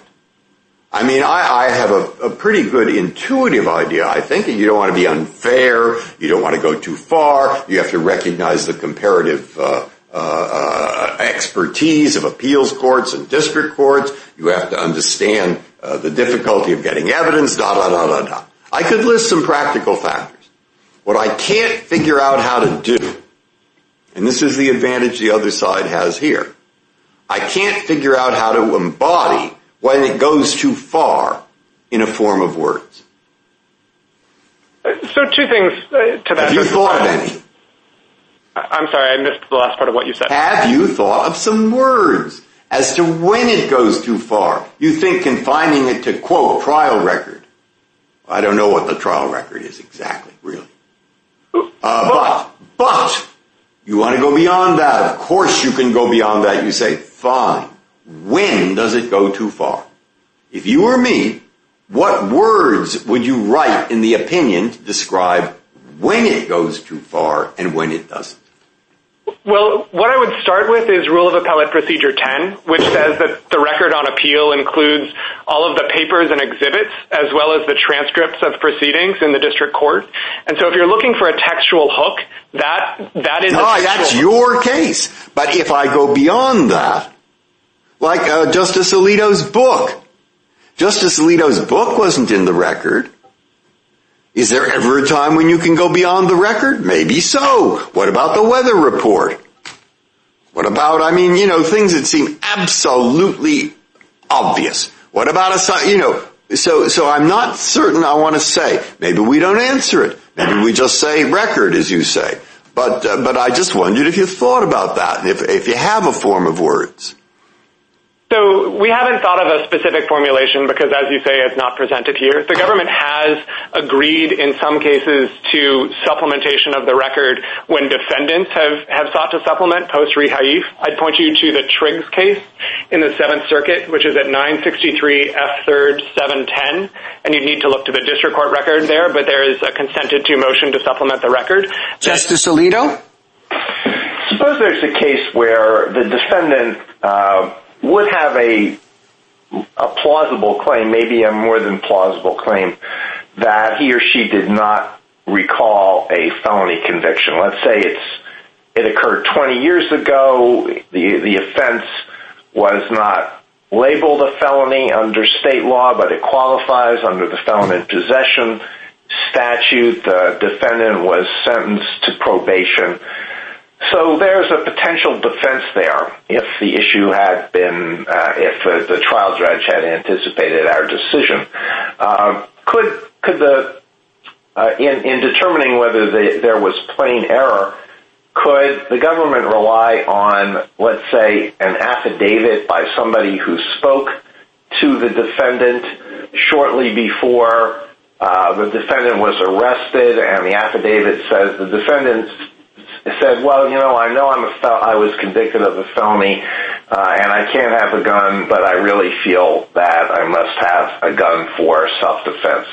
I mean, I have a pretty good intuitive idea, I think, you don't want to be unfair, you don't want to go too far, you have to recognize the comparative uh, uh, expertise of appeals courts and district courts, you have to understand uh, the difficulty of getting evidence, da, da, da, da, da. I could list some practical factors. What I can't figure out how to do, and this is the advantage the other side has here, I can't figure out how to embody when it goes too far in a form of words. So two things uh, to that. Have you thought of any? I'm sorry, I missed the last part of what you said. Have you thought of some words as to when it goes too far? You think confining it to, quote, trial record. I don't know what the trial record is exactly, really. Uh, but, you want to go beyond that, of course you can go beyond that. You say, fine, when does it go too far? If you were me, what words would you write in the opinion to describe when it goes too far and when it doesn't? Well, what I would start with is Rule of Appellate Procedure 10, which says that the record on appeal includes all of the papers and exhibits, as well as the transcripts of proceedings in the district court. And so if you're looking for a textual hook, that is... Ah, that's your case. But if I go beyond that, like uh, Justice Alito's book. Justice Alito's book wasn't in the record. Is there ever a time when you can go beyond the record? Maybe so. What about the weather report? What about, I mean, you know, things that seem absolutely obvious. What about, a, you know, so so I'm not certain I want to say. Maybe we don't answer it. Maybe we just say record, as you say. But, uh, but I just wondered if you thought about that, if, if you have a form of words. So we haven't thought of a specific formulation because, as you say, it's not presented here. The government has agreed in some cases to supplementation of the record when defendants have sought to supplement post-Rehaif. I'd point you to the Triggs case in the Seventh Circuit, which is at 963 F. 3rd 710. And you'd need to look to the district court record there, but there is a consented to motion to supplement the record. Justice Alito? Suppose there's a case where the defendant uh, would have a plausible claim, maybe a more than plausible claim, that he or she did not recall a felony conviction. Let's say it occurred 20 years ago. The offense was not labeled a felony under state law, but it qualifies under the felon in possession statute. The defendant was sentenced to probation. So there's a potential defense there if the issue had been, uh, if the trial judge had anticipated our decision. Um, could could the, uh, in in determining whether there was plain error, could the government rely on, let's say, an affidavit by somebody who spoke to the defendant shortly before uh, the defendant was arrested and the affidavit says the defendant said, well, you know, I know I was convicted of a felony uh, and I can't have a gun, but I really feel that I must have a gun for self-defense.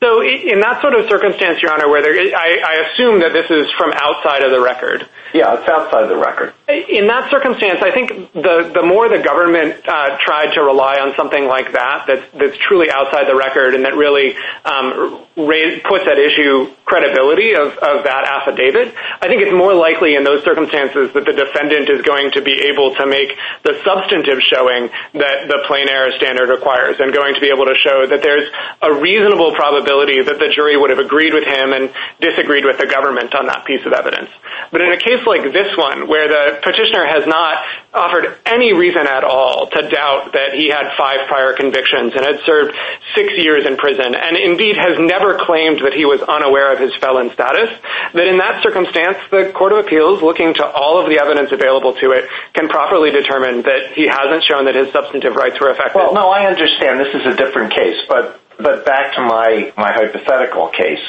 So in that sort of circumstance, Your Honor, I assume that this is from outside of the record. Yeah, it's outside the record. In that circumstance, I think the more the government uh, tried to rely on something like that, that's truly outside the record and that really um, puts at issue credibility of that affidavit, I think it's more likely in those circumstances that the defendant is going to be able to make the substantive showing that the plain error standard requires and going to be able to show that there's a reasonable probability that the jury would have agreed with him and disagreed with the government on that piece of evidence. But in a case like this one, where the petitioner has not offered any reason at all to doubt that he had five prior convictions and had served six years in prison and indeed has never claimed that he was unaware of his felon status, that in that circumstance, the Court of Appeals, looking to all of the evidence available to it, can properly determine that he hasn't shown that his substantive rights were affected. Well, no, I understand this is a different case, but back to my hypothetical case,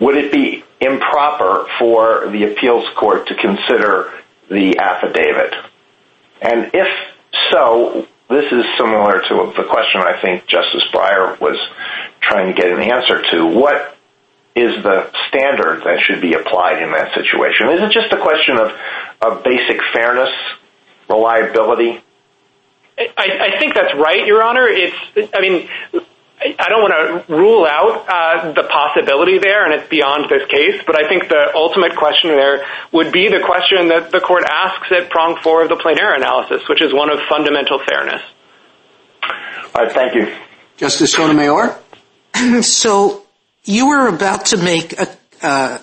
would it be improper for the appeals court to consider the affidavit? And if so, this is similar to the question I think Justice Breyer was trying to get an answer to. What is the standard that should be applied in that situation? Is it just a question of basic fairness, reliability? I think that's right, Your Honor. I mean, I don't want to rule out the possibility there, and it's beyond this case, but I think the ultimate question there would be the question that the court asks at prong four of the plain error analysis, which is one of fundamental fairness. All right, thank you. Justice Sotomayor? So you were about to make, uh,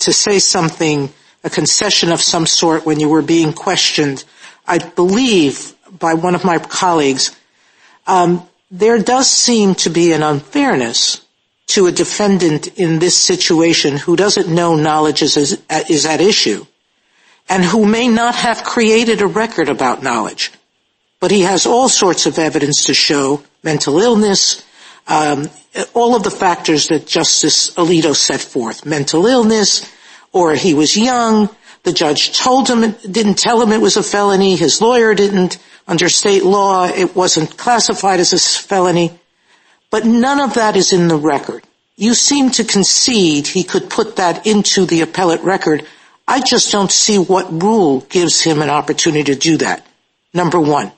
to say something, a concession of some sort when you were being questioned, I believe, by one of my colleagues. There does seem to be an unfairness to a defendant in this situation who doesn't know knowledge is at issue and who may not have created a record about knowledge, but he has all sorts of evidence to show mental illness, um, all of the factors that Justice Alito set forth, mental illness, or he was young, the judge told him, didn't tell him it was a felony, his lawyer didn't, under state law it wasn't classified as a felony, but none of that is in the record. You seem to concede he could put that into the appellate record. I just don't see what rule gives him an opportunity to do that, number one.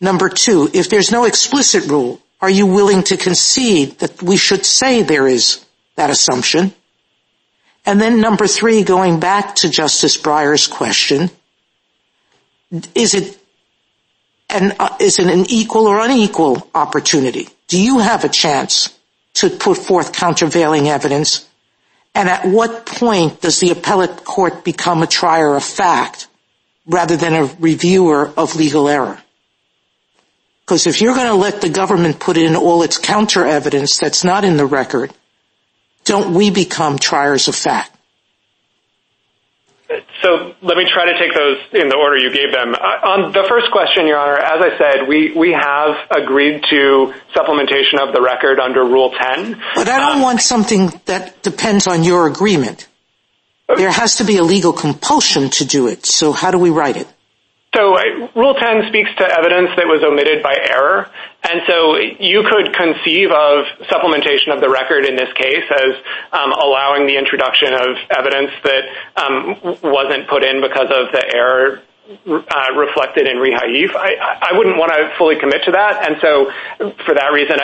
Number two, if there's no explicit rule, are you willing to concede that we should say there is that assumption? And then number three, going back to Justice Breyer's question, is it an uh, is it an equal or unequal opportunity? Do you have a chance to put forth countervailing evidence? And at what point does the appellate court become a trier of fact rather than a reviewer of legal error? Because if you're going to let the government put in all its counter evidence that's not in the record, don't we become triers of fact? So let me try to take those in the order you gave them. Uh, on the first question, Your Honor, as I said, we have agreed to supplementation of the record under Rule 10. But I don't want something that depends on your agreement. There has to be a legal compulsion to do it, so how do we write it? So uh, Rule 10 speaks to evidence that was omitted by error, and so you could conceive of supplementation of the record in this case as um, allowing the introduction of evidence that um, wasn't put in because of the error uh, reflected in Rehaif. I wouldn't want to fully commit to that, and so for that reason,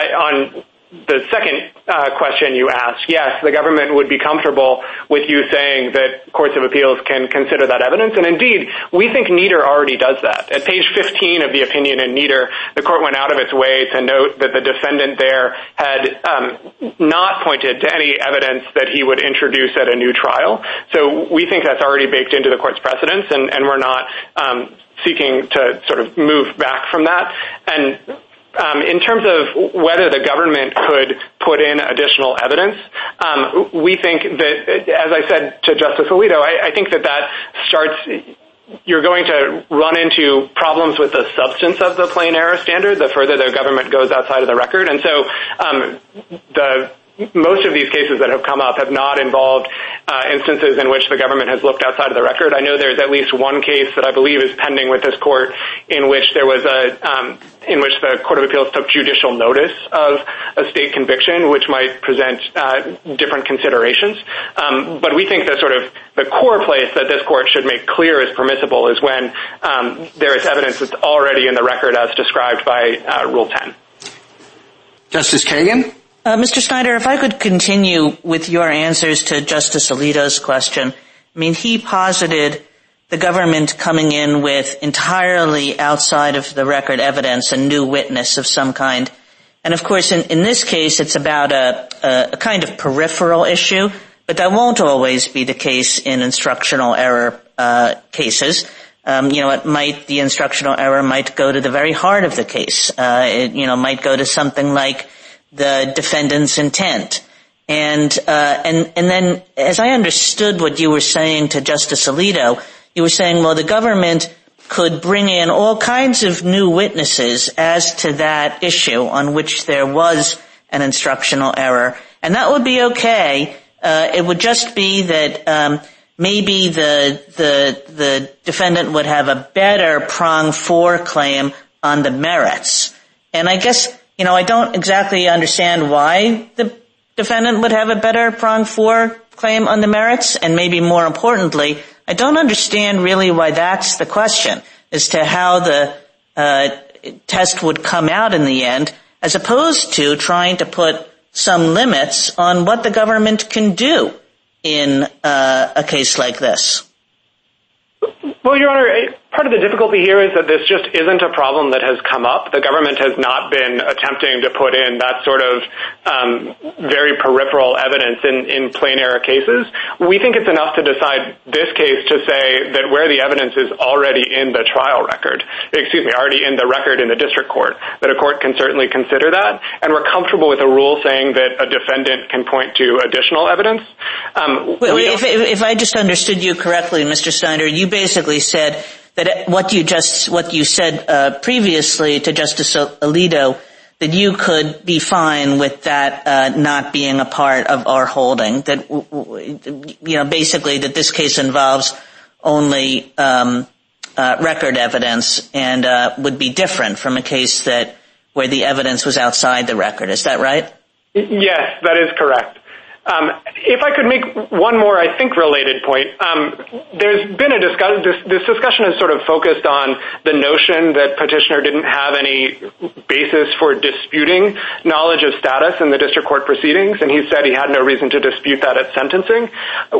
the second uh, question you asked, yes, the government would be comfortable with you saying that courts of appeals can consider that evidence. And indeed, we think Neder already does that. At page 15 of the opinion in Neder, the court went out of its way to note that the defendant there had um, not pointed to any evidence that he would introduce at a new trial. So we think that's already baked into the court's precedence, and we're not um, seeking to sort of move back from that. And Um, in terms of whether the government could put in additional evidence, um, we think that, as I said to Justice Alito, I think that that starts, you're going to run into problems with the substance of the plain error standard the further the government goes outside of the record. And so um, most of these cases that have come up have not involved uh, instances in which the government has looked outside of the record. I know there's at least one case that I believe is pending with this court in which there was a, um, in which the court of appeals took judicial notice of a state conviction, which might present uh, different considerations. Um, but we think that sort of the core place that this court should make clear is permissible is when um, there is evidence that's already in the record as described by uh, Rule 10. Justice Kagan? Uh, Mr. Snyder, if I could continue with your answers to Justice Alito's question. I mean, he posited the government coming in with entirely outside of the record evidence, a new witness of some kind. And of course, in this case, it's about a kind of peripheral issue, but that won't always be the case in instructional error uh, cases. Um, you know, it might, the instructional error might go to the very heart of the case. Uh, it, you know, might go to something like the defendant's intent. And uh and and then as I understood what you were saying to Justice Alito, you were saying, well, the government could bring in all kinds of new witnesses as to that issue on which there was an instructional error. And that would be okay. It would just be that maybe the the the defendant would have a better prong four claim on the merits. And I guess, you know, I don't exactly understand why the defendant would have a better prong four claim on the merits. And maybe more importantly, I don't understand really why that's the question as to how the uh, test would come out in the end, as opposed to trying to put some limits on what the government can do in uh, a case like this. Well, Your Honor, part of the difficulty here is that this just isn't a problem that has come up. The government has not been attempting to put in that sort of um, very peripheral evidence in plain error cases. We think it's enough to decide this case to say that where the evidence is already in the trial record, excuse me, already in the record in the district court, that a court can certainly consider that. And we're comfortable with a rule saying that a defendant can point to additional evidence. Um, if I just understood you correctly, Mr. Steiner, you basically said that what you just, what you said uh, previously to Justice Alito, that you could be fine with that uh, not being a part of our holding. That, you know, basically that this case involves only um, uh, record evidence and would be different from a case that where the evidence was outside the record. Is that right? Yes, that is correct. Um, if I could make one more, I think, related point. Um, there's been a discussion, this discussion has sort of focused on the notion that petitioner didn't have any basis for disputing knowledge of status in the district court proceedings. And he said he had no reason to dispute that at sentencing.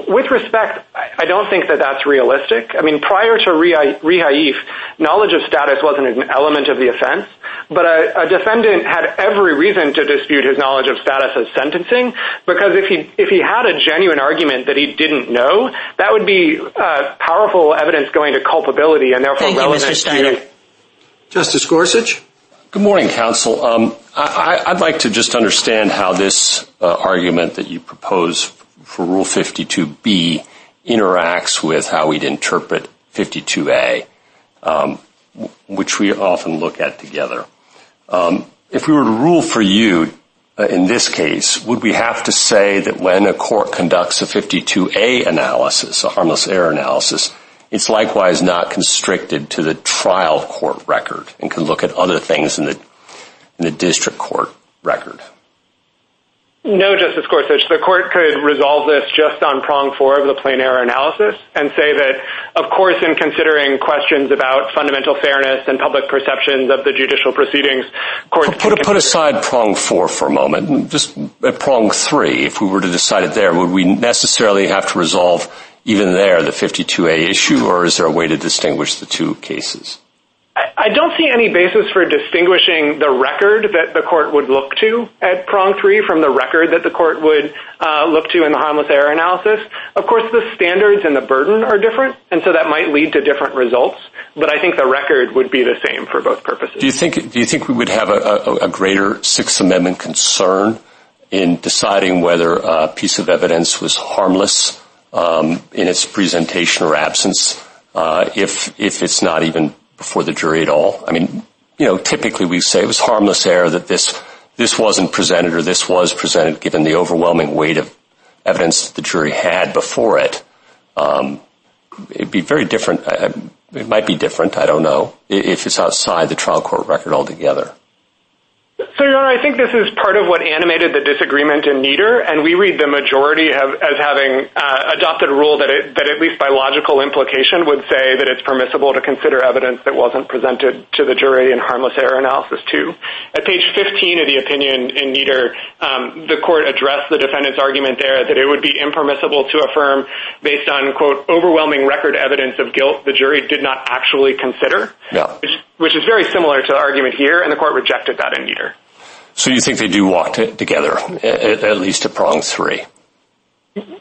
With respect, I don't think that that's realistic. I mean, prior to Rehaif, knowledge of status wasn't an element of the offense. But a defendant had every reason to dispute his knowledge of status as sentencing. Because if he had a genuine argument that he didn't know, that would be uh, powerful evidence going to culpability and therefore relevant. Thank you, Mr. Steiner. Justice Gorsuch? Good morning, counsel. Um, I'd like to just understand how this uh, argument that you propose for Rule 52B interacts with how we'd interpret 52A, which we often look at together. Um, if we were to rule for you uh, in this case, would we have to say that when a court conducts a 52A analysis, a harmless error analysis, it's likewise not constricted to the trial court record and can look at other things in the district court record? No, Justice Gorsuch. The court could resolve this just on prong four of the plain error analysis and say that, of course, in considering questions about fundamental fairness and public perceptions of the judicial proceedings, courts can Put aside prong four for a moment. Just uh, prong three, if we were to decide it there, would we necessarily have to resolve even there the 52A issue, or is there a way to distinguish the two cases? I don't see any basis for distinguishing the record that the court would look to at prong three from the record that the court would uh, look to in the harmless error analysis. Of course, the standards and the burden are different, and so that might lead to different results, but I think the record would be the same for both purposes. Do you think we would have a greater Sixth Amendment concern in deciding whether a piece of evidence was harmless um, in its presentation or absence uh, if it's not even before the jury at all? I mean, you know, typically we say it was harmless error that this this wasn't presented or this was presented given the overwhelming weight of evidence the jury had before it. Um, it'd be very different. It might be different, I don't know, if it's outside the trial court record altogether. So, Your Honor, I think this is part of what animated the disagreement in Neder, and we read the majority as having uh, adopted a rule that at least by logical implication would say that it's permissible to consider evidence that wasn't presented to the jury in harmless error analysis too. At page 15 of the opinion in Neder, um, the court addressed the defendant's argument there that it would be impermissible to affirm based on, quote, overwhelming record evidence of guilt the jury did not actually consider, which is very similar to the argument here, and the court rejected that in Neder. So you think they do walk together, at least at prong three?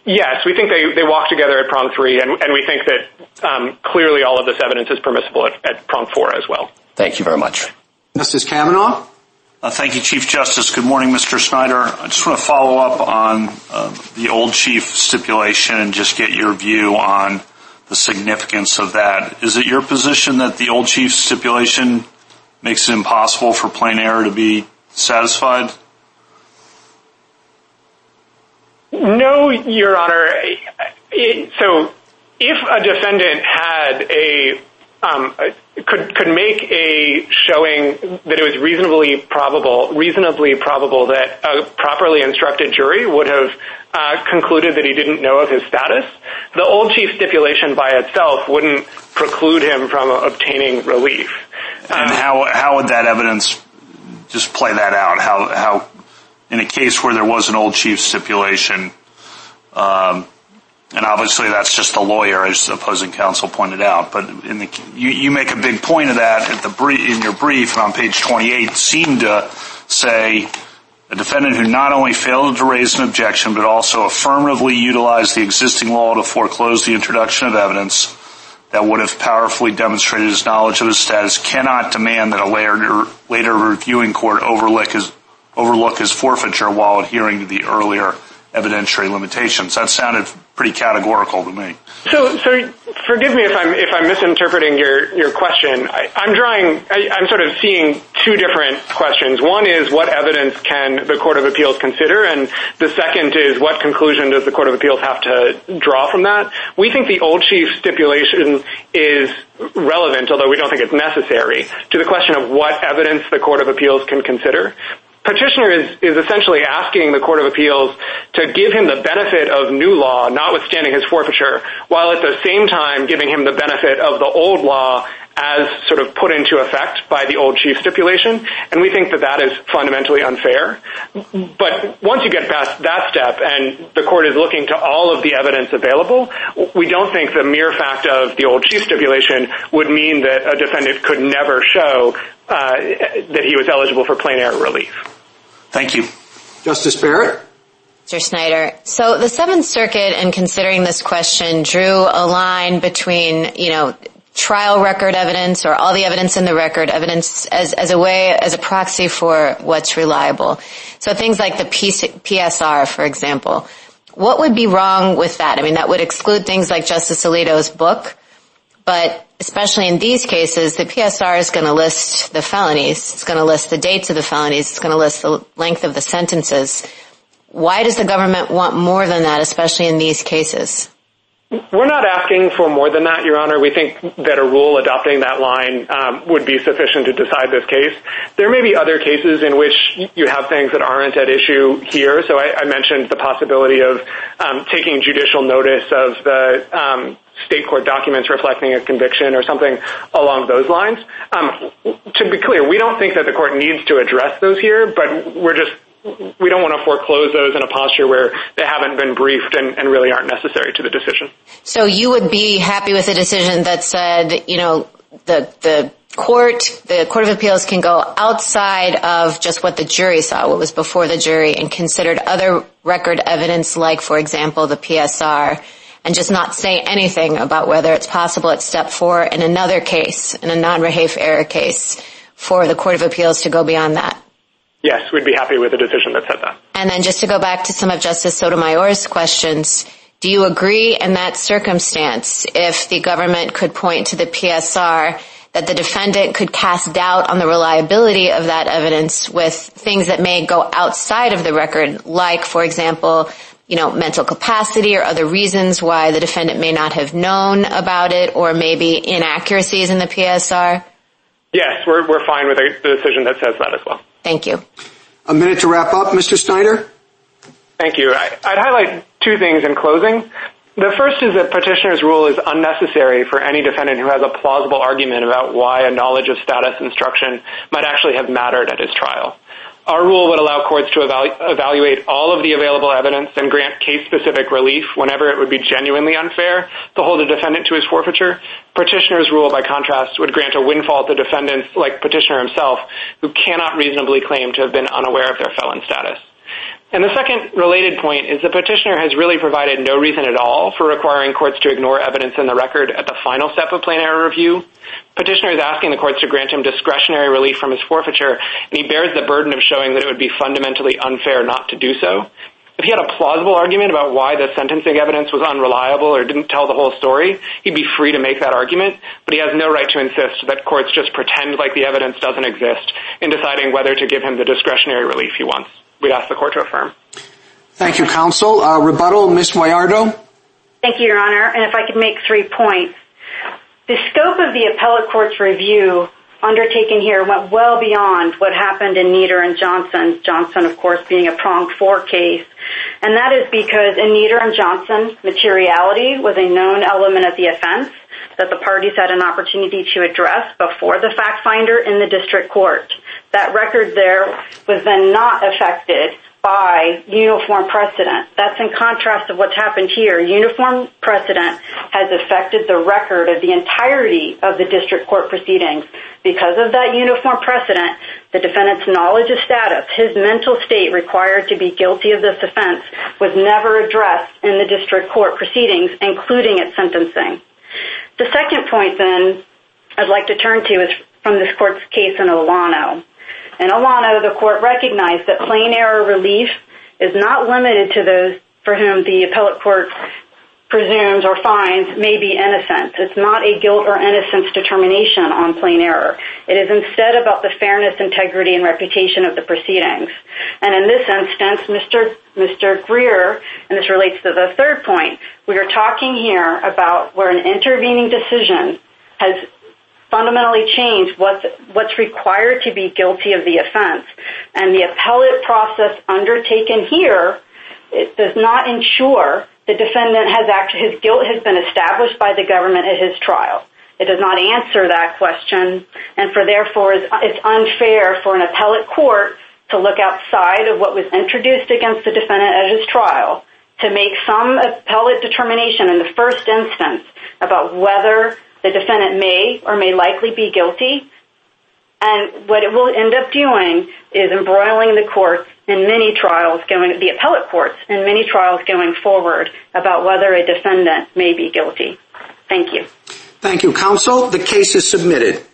Yes, we think they walk together at prong three, and we think that um, clearly all of this evidence is permissible at prong four as well. Thank you very much. Justice Kavanaugh? Uh, thank you, Chief Justice. Good morning, Mr. Snyder. I just want to follow up on uh, the Old Chief stipulation and just get your view on the significance of that. Is it your position that the Old Chief stipulation makes it impossible for plain error to be satisfied? No, Your Honor. So if a defendant um, could could make a showing that it was reasonably probable reasonably probable that a properly instructed jury would have uh, concluded that he didn't know of his status, the Old Chief stipulation by itself wouldn't preclude him from obtaining relief. And how how would that evidence just play that out? How how in a case where there was an Old Chief stipulation, um, and obviously that's just the lawyer, as opposing counsel pointed out, but you make a big point of that in your brief on page 28, seemed to say a defendant who not only failed to raise an objection but also affirmatively utilized the existing law to foreclose the introduction of evidence that would have powerfully demonstrated his knowledge of his status cannot demand that a later reviewing court overlook his forfeiture while adhering to the earlier evidentiary limitations. That sounded pretty categorical to me. So so forgive me if I'm if I'm misinterpreting your your question. I, am drawing. I, I'm sort of seeing two different questions. One is what evidence can the Court of Appeals consider, and the second is what conclusion does the Court of Appeals have to draw from that? We think the Old Chief stipulation is relevant, although we don't think it's necessary, to the question of what evidence the Court of Appeals can consider. Petitioner is essentially asking the Court of Appeals to give him the benefit of new law, notwithstanding his forfeiture, while at the same time giving him the benefit of the old law as sort of put into effect by the Old Chief stipulation, and we think that that is fundamentally unfair. But once you get past that step and the Court is looking to all of the evidence available, we don't think the mere fact of the Old Chief stipulation would mean that a defendant could never show uh, that he was eligible for plain error relief. Thank you. Justice Barrett? Mr. Snyder, so the Seventh Circuit, in considering this question, drew a line between you know, trial record evidence or all the evidence in the record evidence as, as a way, as a proxy for what's reliable. So things like the PSR, for example. What would be wrong with that? I mean, that would exclude things like Justice Alito's book, but especially in these cases, the PSR is going to list the felonies. It's going to list the dates of the felonies. It's going to list the length of the sentences. Why does the government want more than that, especially in these cases? We're not asking for more than that, Your Honor. We think that a rule adopting that line um, would be sufficient to decide this case. There may be other cases in which you have things that aren't at issue here. So I mentioned the possibility of um, taking judicial notice of the um, state court documents reflecting a conviction or something along those lines. Um, to be clear, we don't think that the court needs to address those here, but we're just, we don't want to foreclose those in a posture where they haven't been briefed and really aren't necessary to the decision. So you would be happy with a decision that said, you know, the the court, the court of appeals can go outside of just what the jury saw, what was before the jury, and considered other record evidence like, for example, the PSR, and just not say anything about whether it's possible at step four in another case, in a non-Rehaif error case, for the court of appeals to go beyond that? Yes, we'd be happy with a decision that said that. And then just to go back to some of Justice Sotomayor's questions, do you agree in that circumstance, if the government could point to the PSR, that the defendant could cast doubt on the reliability of that evidence with things that may go outside of the record, like, for example, you know, mental capacity or other reasons why the defendant may not have known about it, or maybe inaccuracies in the PSR? Yes, we're fine with a decision that says that as well. Thank you. A minute to wrap up, Mr. Snyder. Thank you. I'd highlight two things in closing. The first is that petitioner's rule is unnecessary for any defendant who has a plausible argument about why a knowledge of status instruction might actually have mattered at his trial. Our rule would allow courts to evaluate all of the available evidence and grant case-specific relief whenever it would be genuinely unfair to hold a defendant to his forfeiture. Petitioner's rule, by contrast, would grant a windfall to defendants like petitioner himself, who cannot reasonably claim to have been unaware of their felon status. And the second related point is the petitioner has really provided no reason at all for requiring courts to ignore evidence in the record at the final step of plain error review. Petitioner is asking the courts to grant him discretionary relief from his forfeiture, and he bears the burden of showing that it would be fundamentally unfair not to do so. If he had a plausible argument about why the sentencing evidence was unreliable or didn't tell the whole story, he'd be free to make that argument, but he has no right to insist that courts just pretend like the evidence doesn't exist in deciding whether to give him the discretionary relief he wants. We'd ask the court to affirm. Thank you, counsel. Uh, rebuttal, Ms. Guagliardo. Thank you, Your Honor. And if I could make three points. The scope of the appellate court's review undertaken here went well beyond what happened in Neder and Johnson, Johnson, of course, being a pronged four case. And that is because in Neder and Johnson, materiality was a known element of the offense that the parties had an opportunity to address before the fact finder in the district court. That record there was then not affected by uniform precedent. That's in contrast to what's happened here. Uniform precedent has affected the record of the entirety of the district court proceedings. Because of that uniform precedent, the defendant's knowledge of status, his mental state required to be guilty of this offense, was never addressed in the district court proceedings, including its sentencing. The second point, then, I'd like to turn to is from this court's case in Olano. In Olano, the court recognized that plain error relief is not limited to those for whom the appellate court presumes or finds may be innocent. It's not a guilt or innocence determination on plain error. It is instead about the fairness, integrity, and reputation of the proceedings. And in this instance, Mr. Greer, and this relates to the third point, we are talking here about where an intervening decision has fundamentally change what's required to be guilty of the offense. And the appellate process undertaken here does not ensure the defendant has actually, his guilt has been established by the government at his trial. It does not answer that question, and for therefore, it's unfair for an appellate court to look outside of what was introduced against the defendant at his trial to make some appellate determination in the first instance about whether the defendant may or may likely be guilty. And what it will end up doing is embroiling the courts in many trials, going the appellate courts in many trials going forward about whether a defendant may be guilty. Thank you. Thank you, counsel. The case is submitted.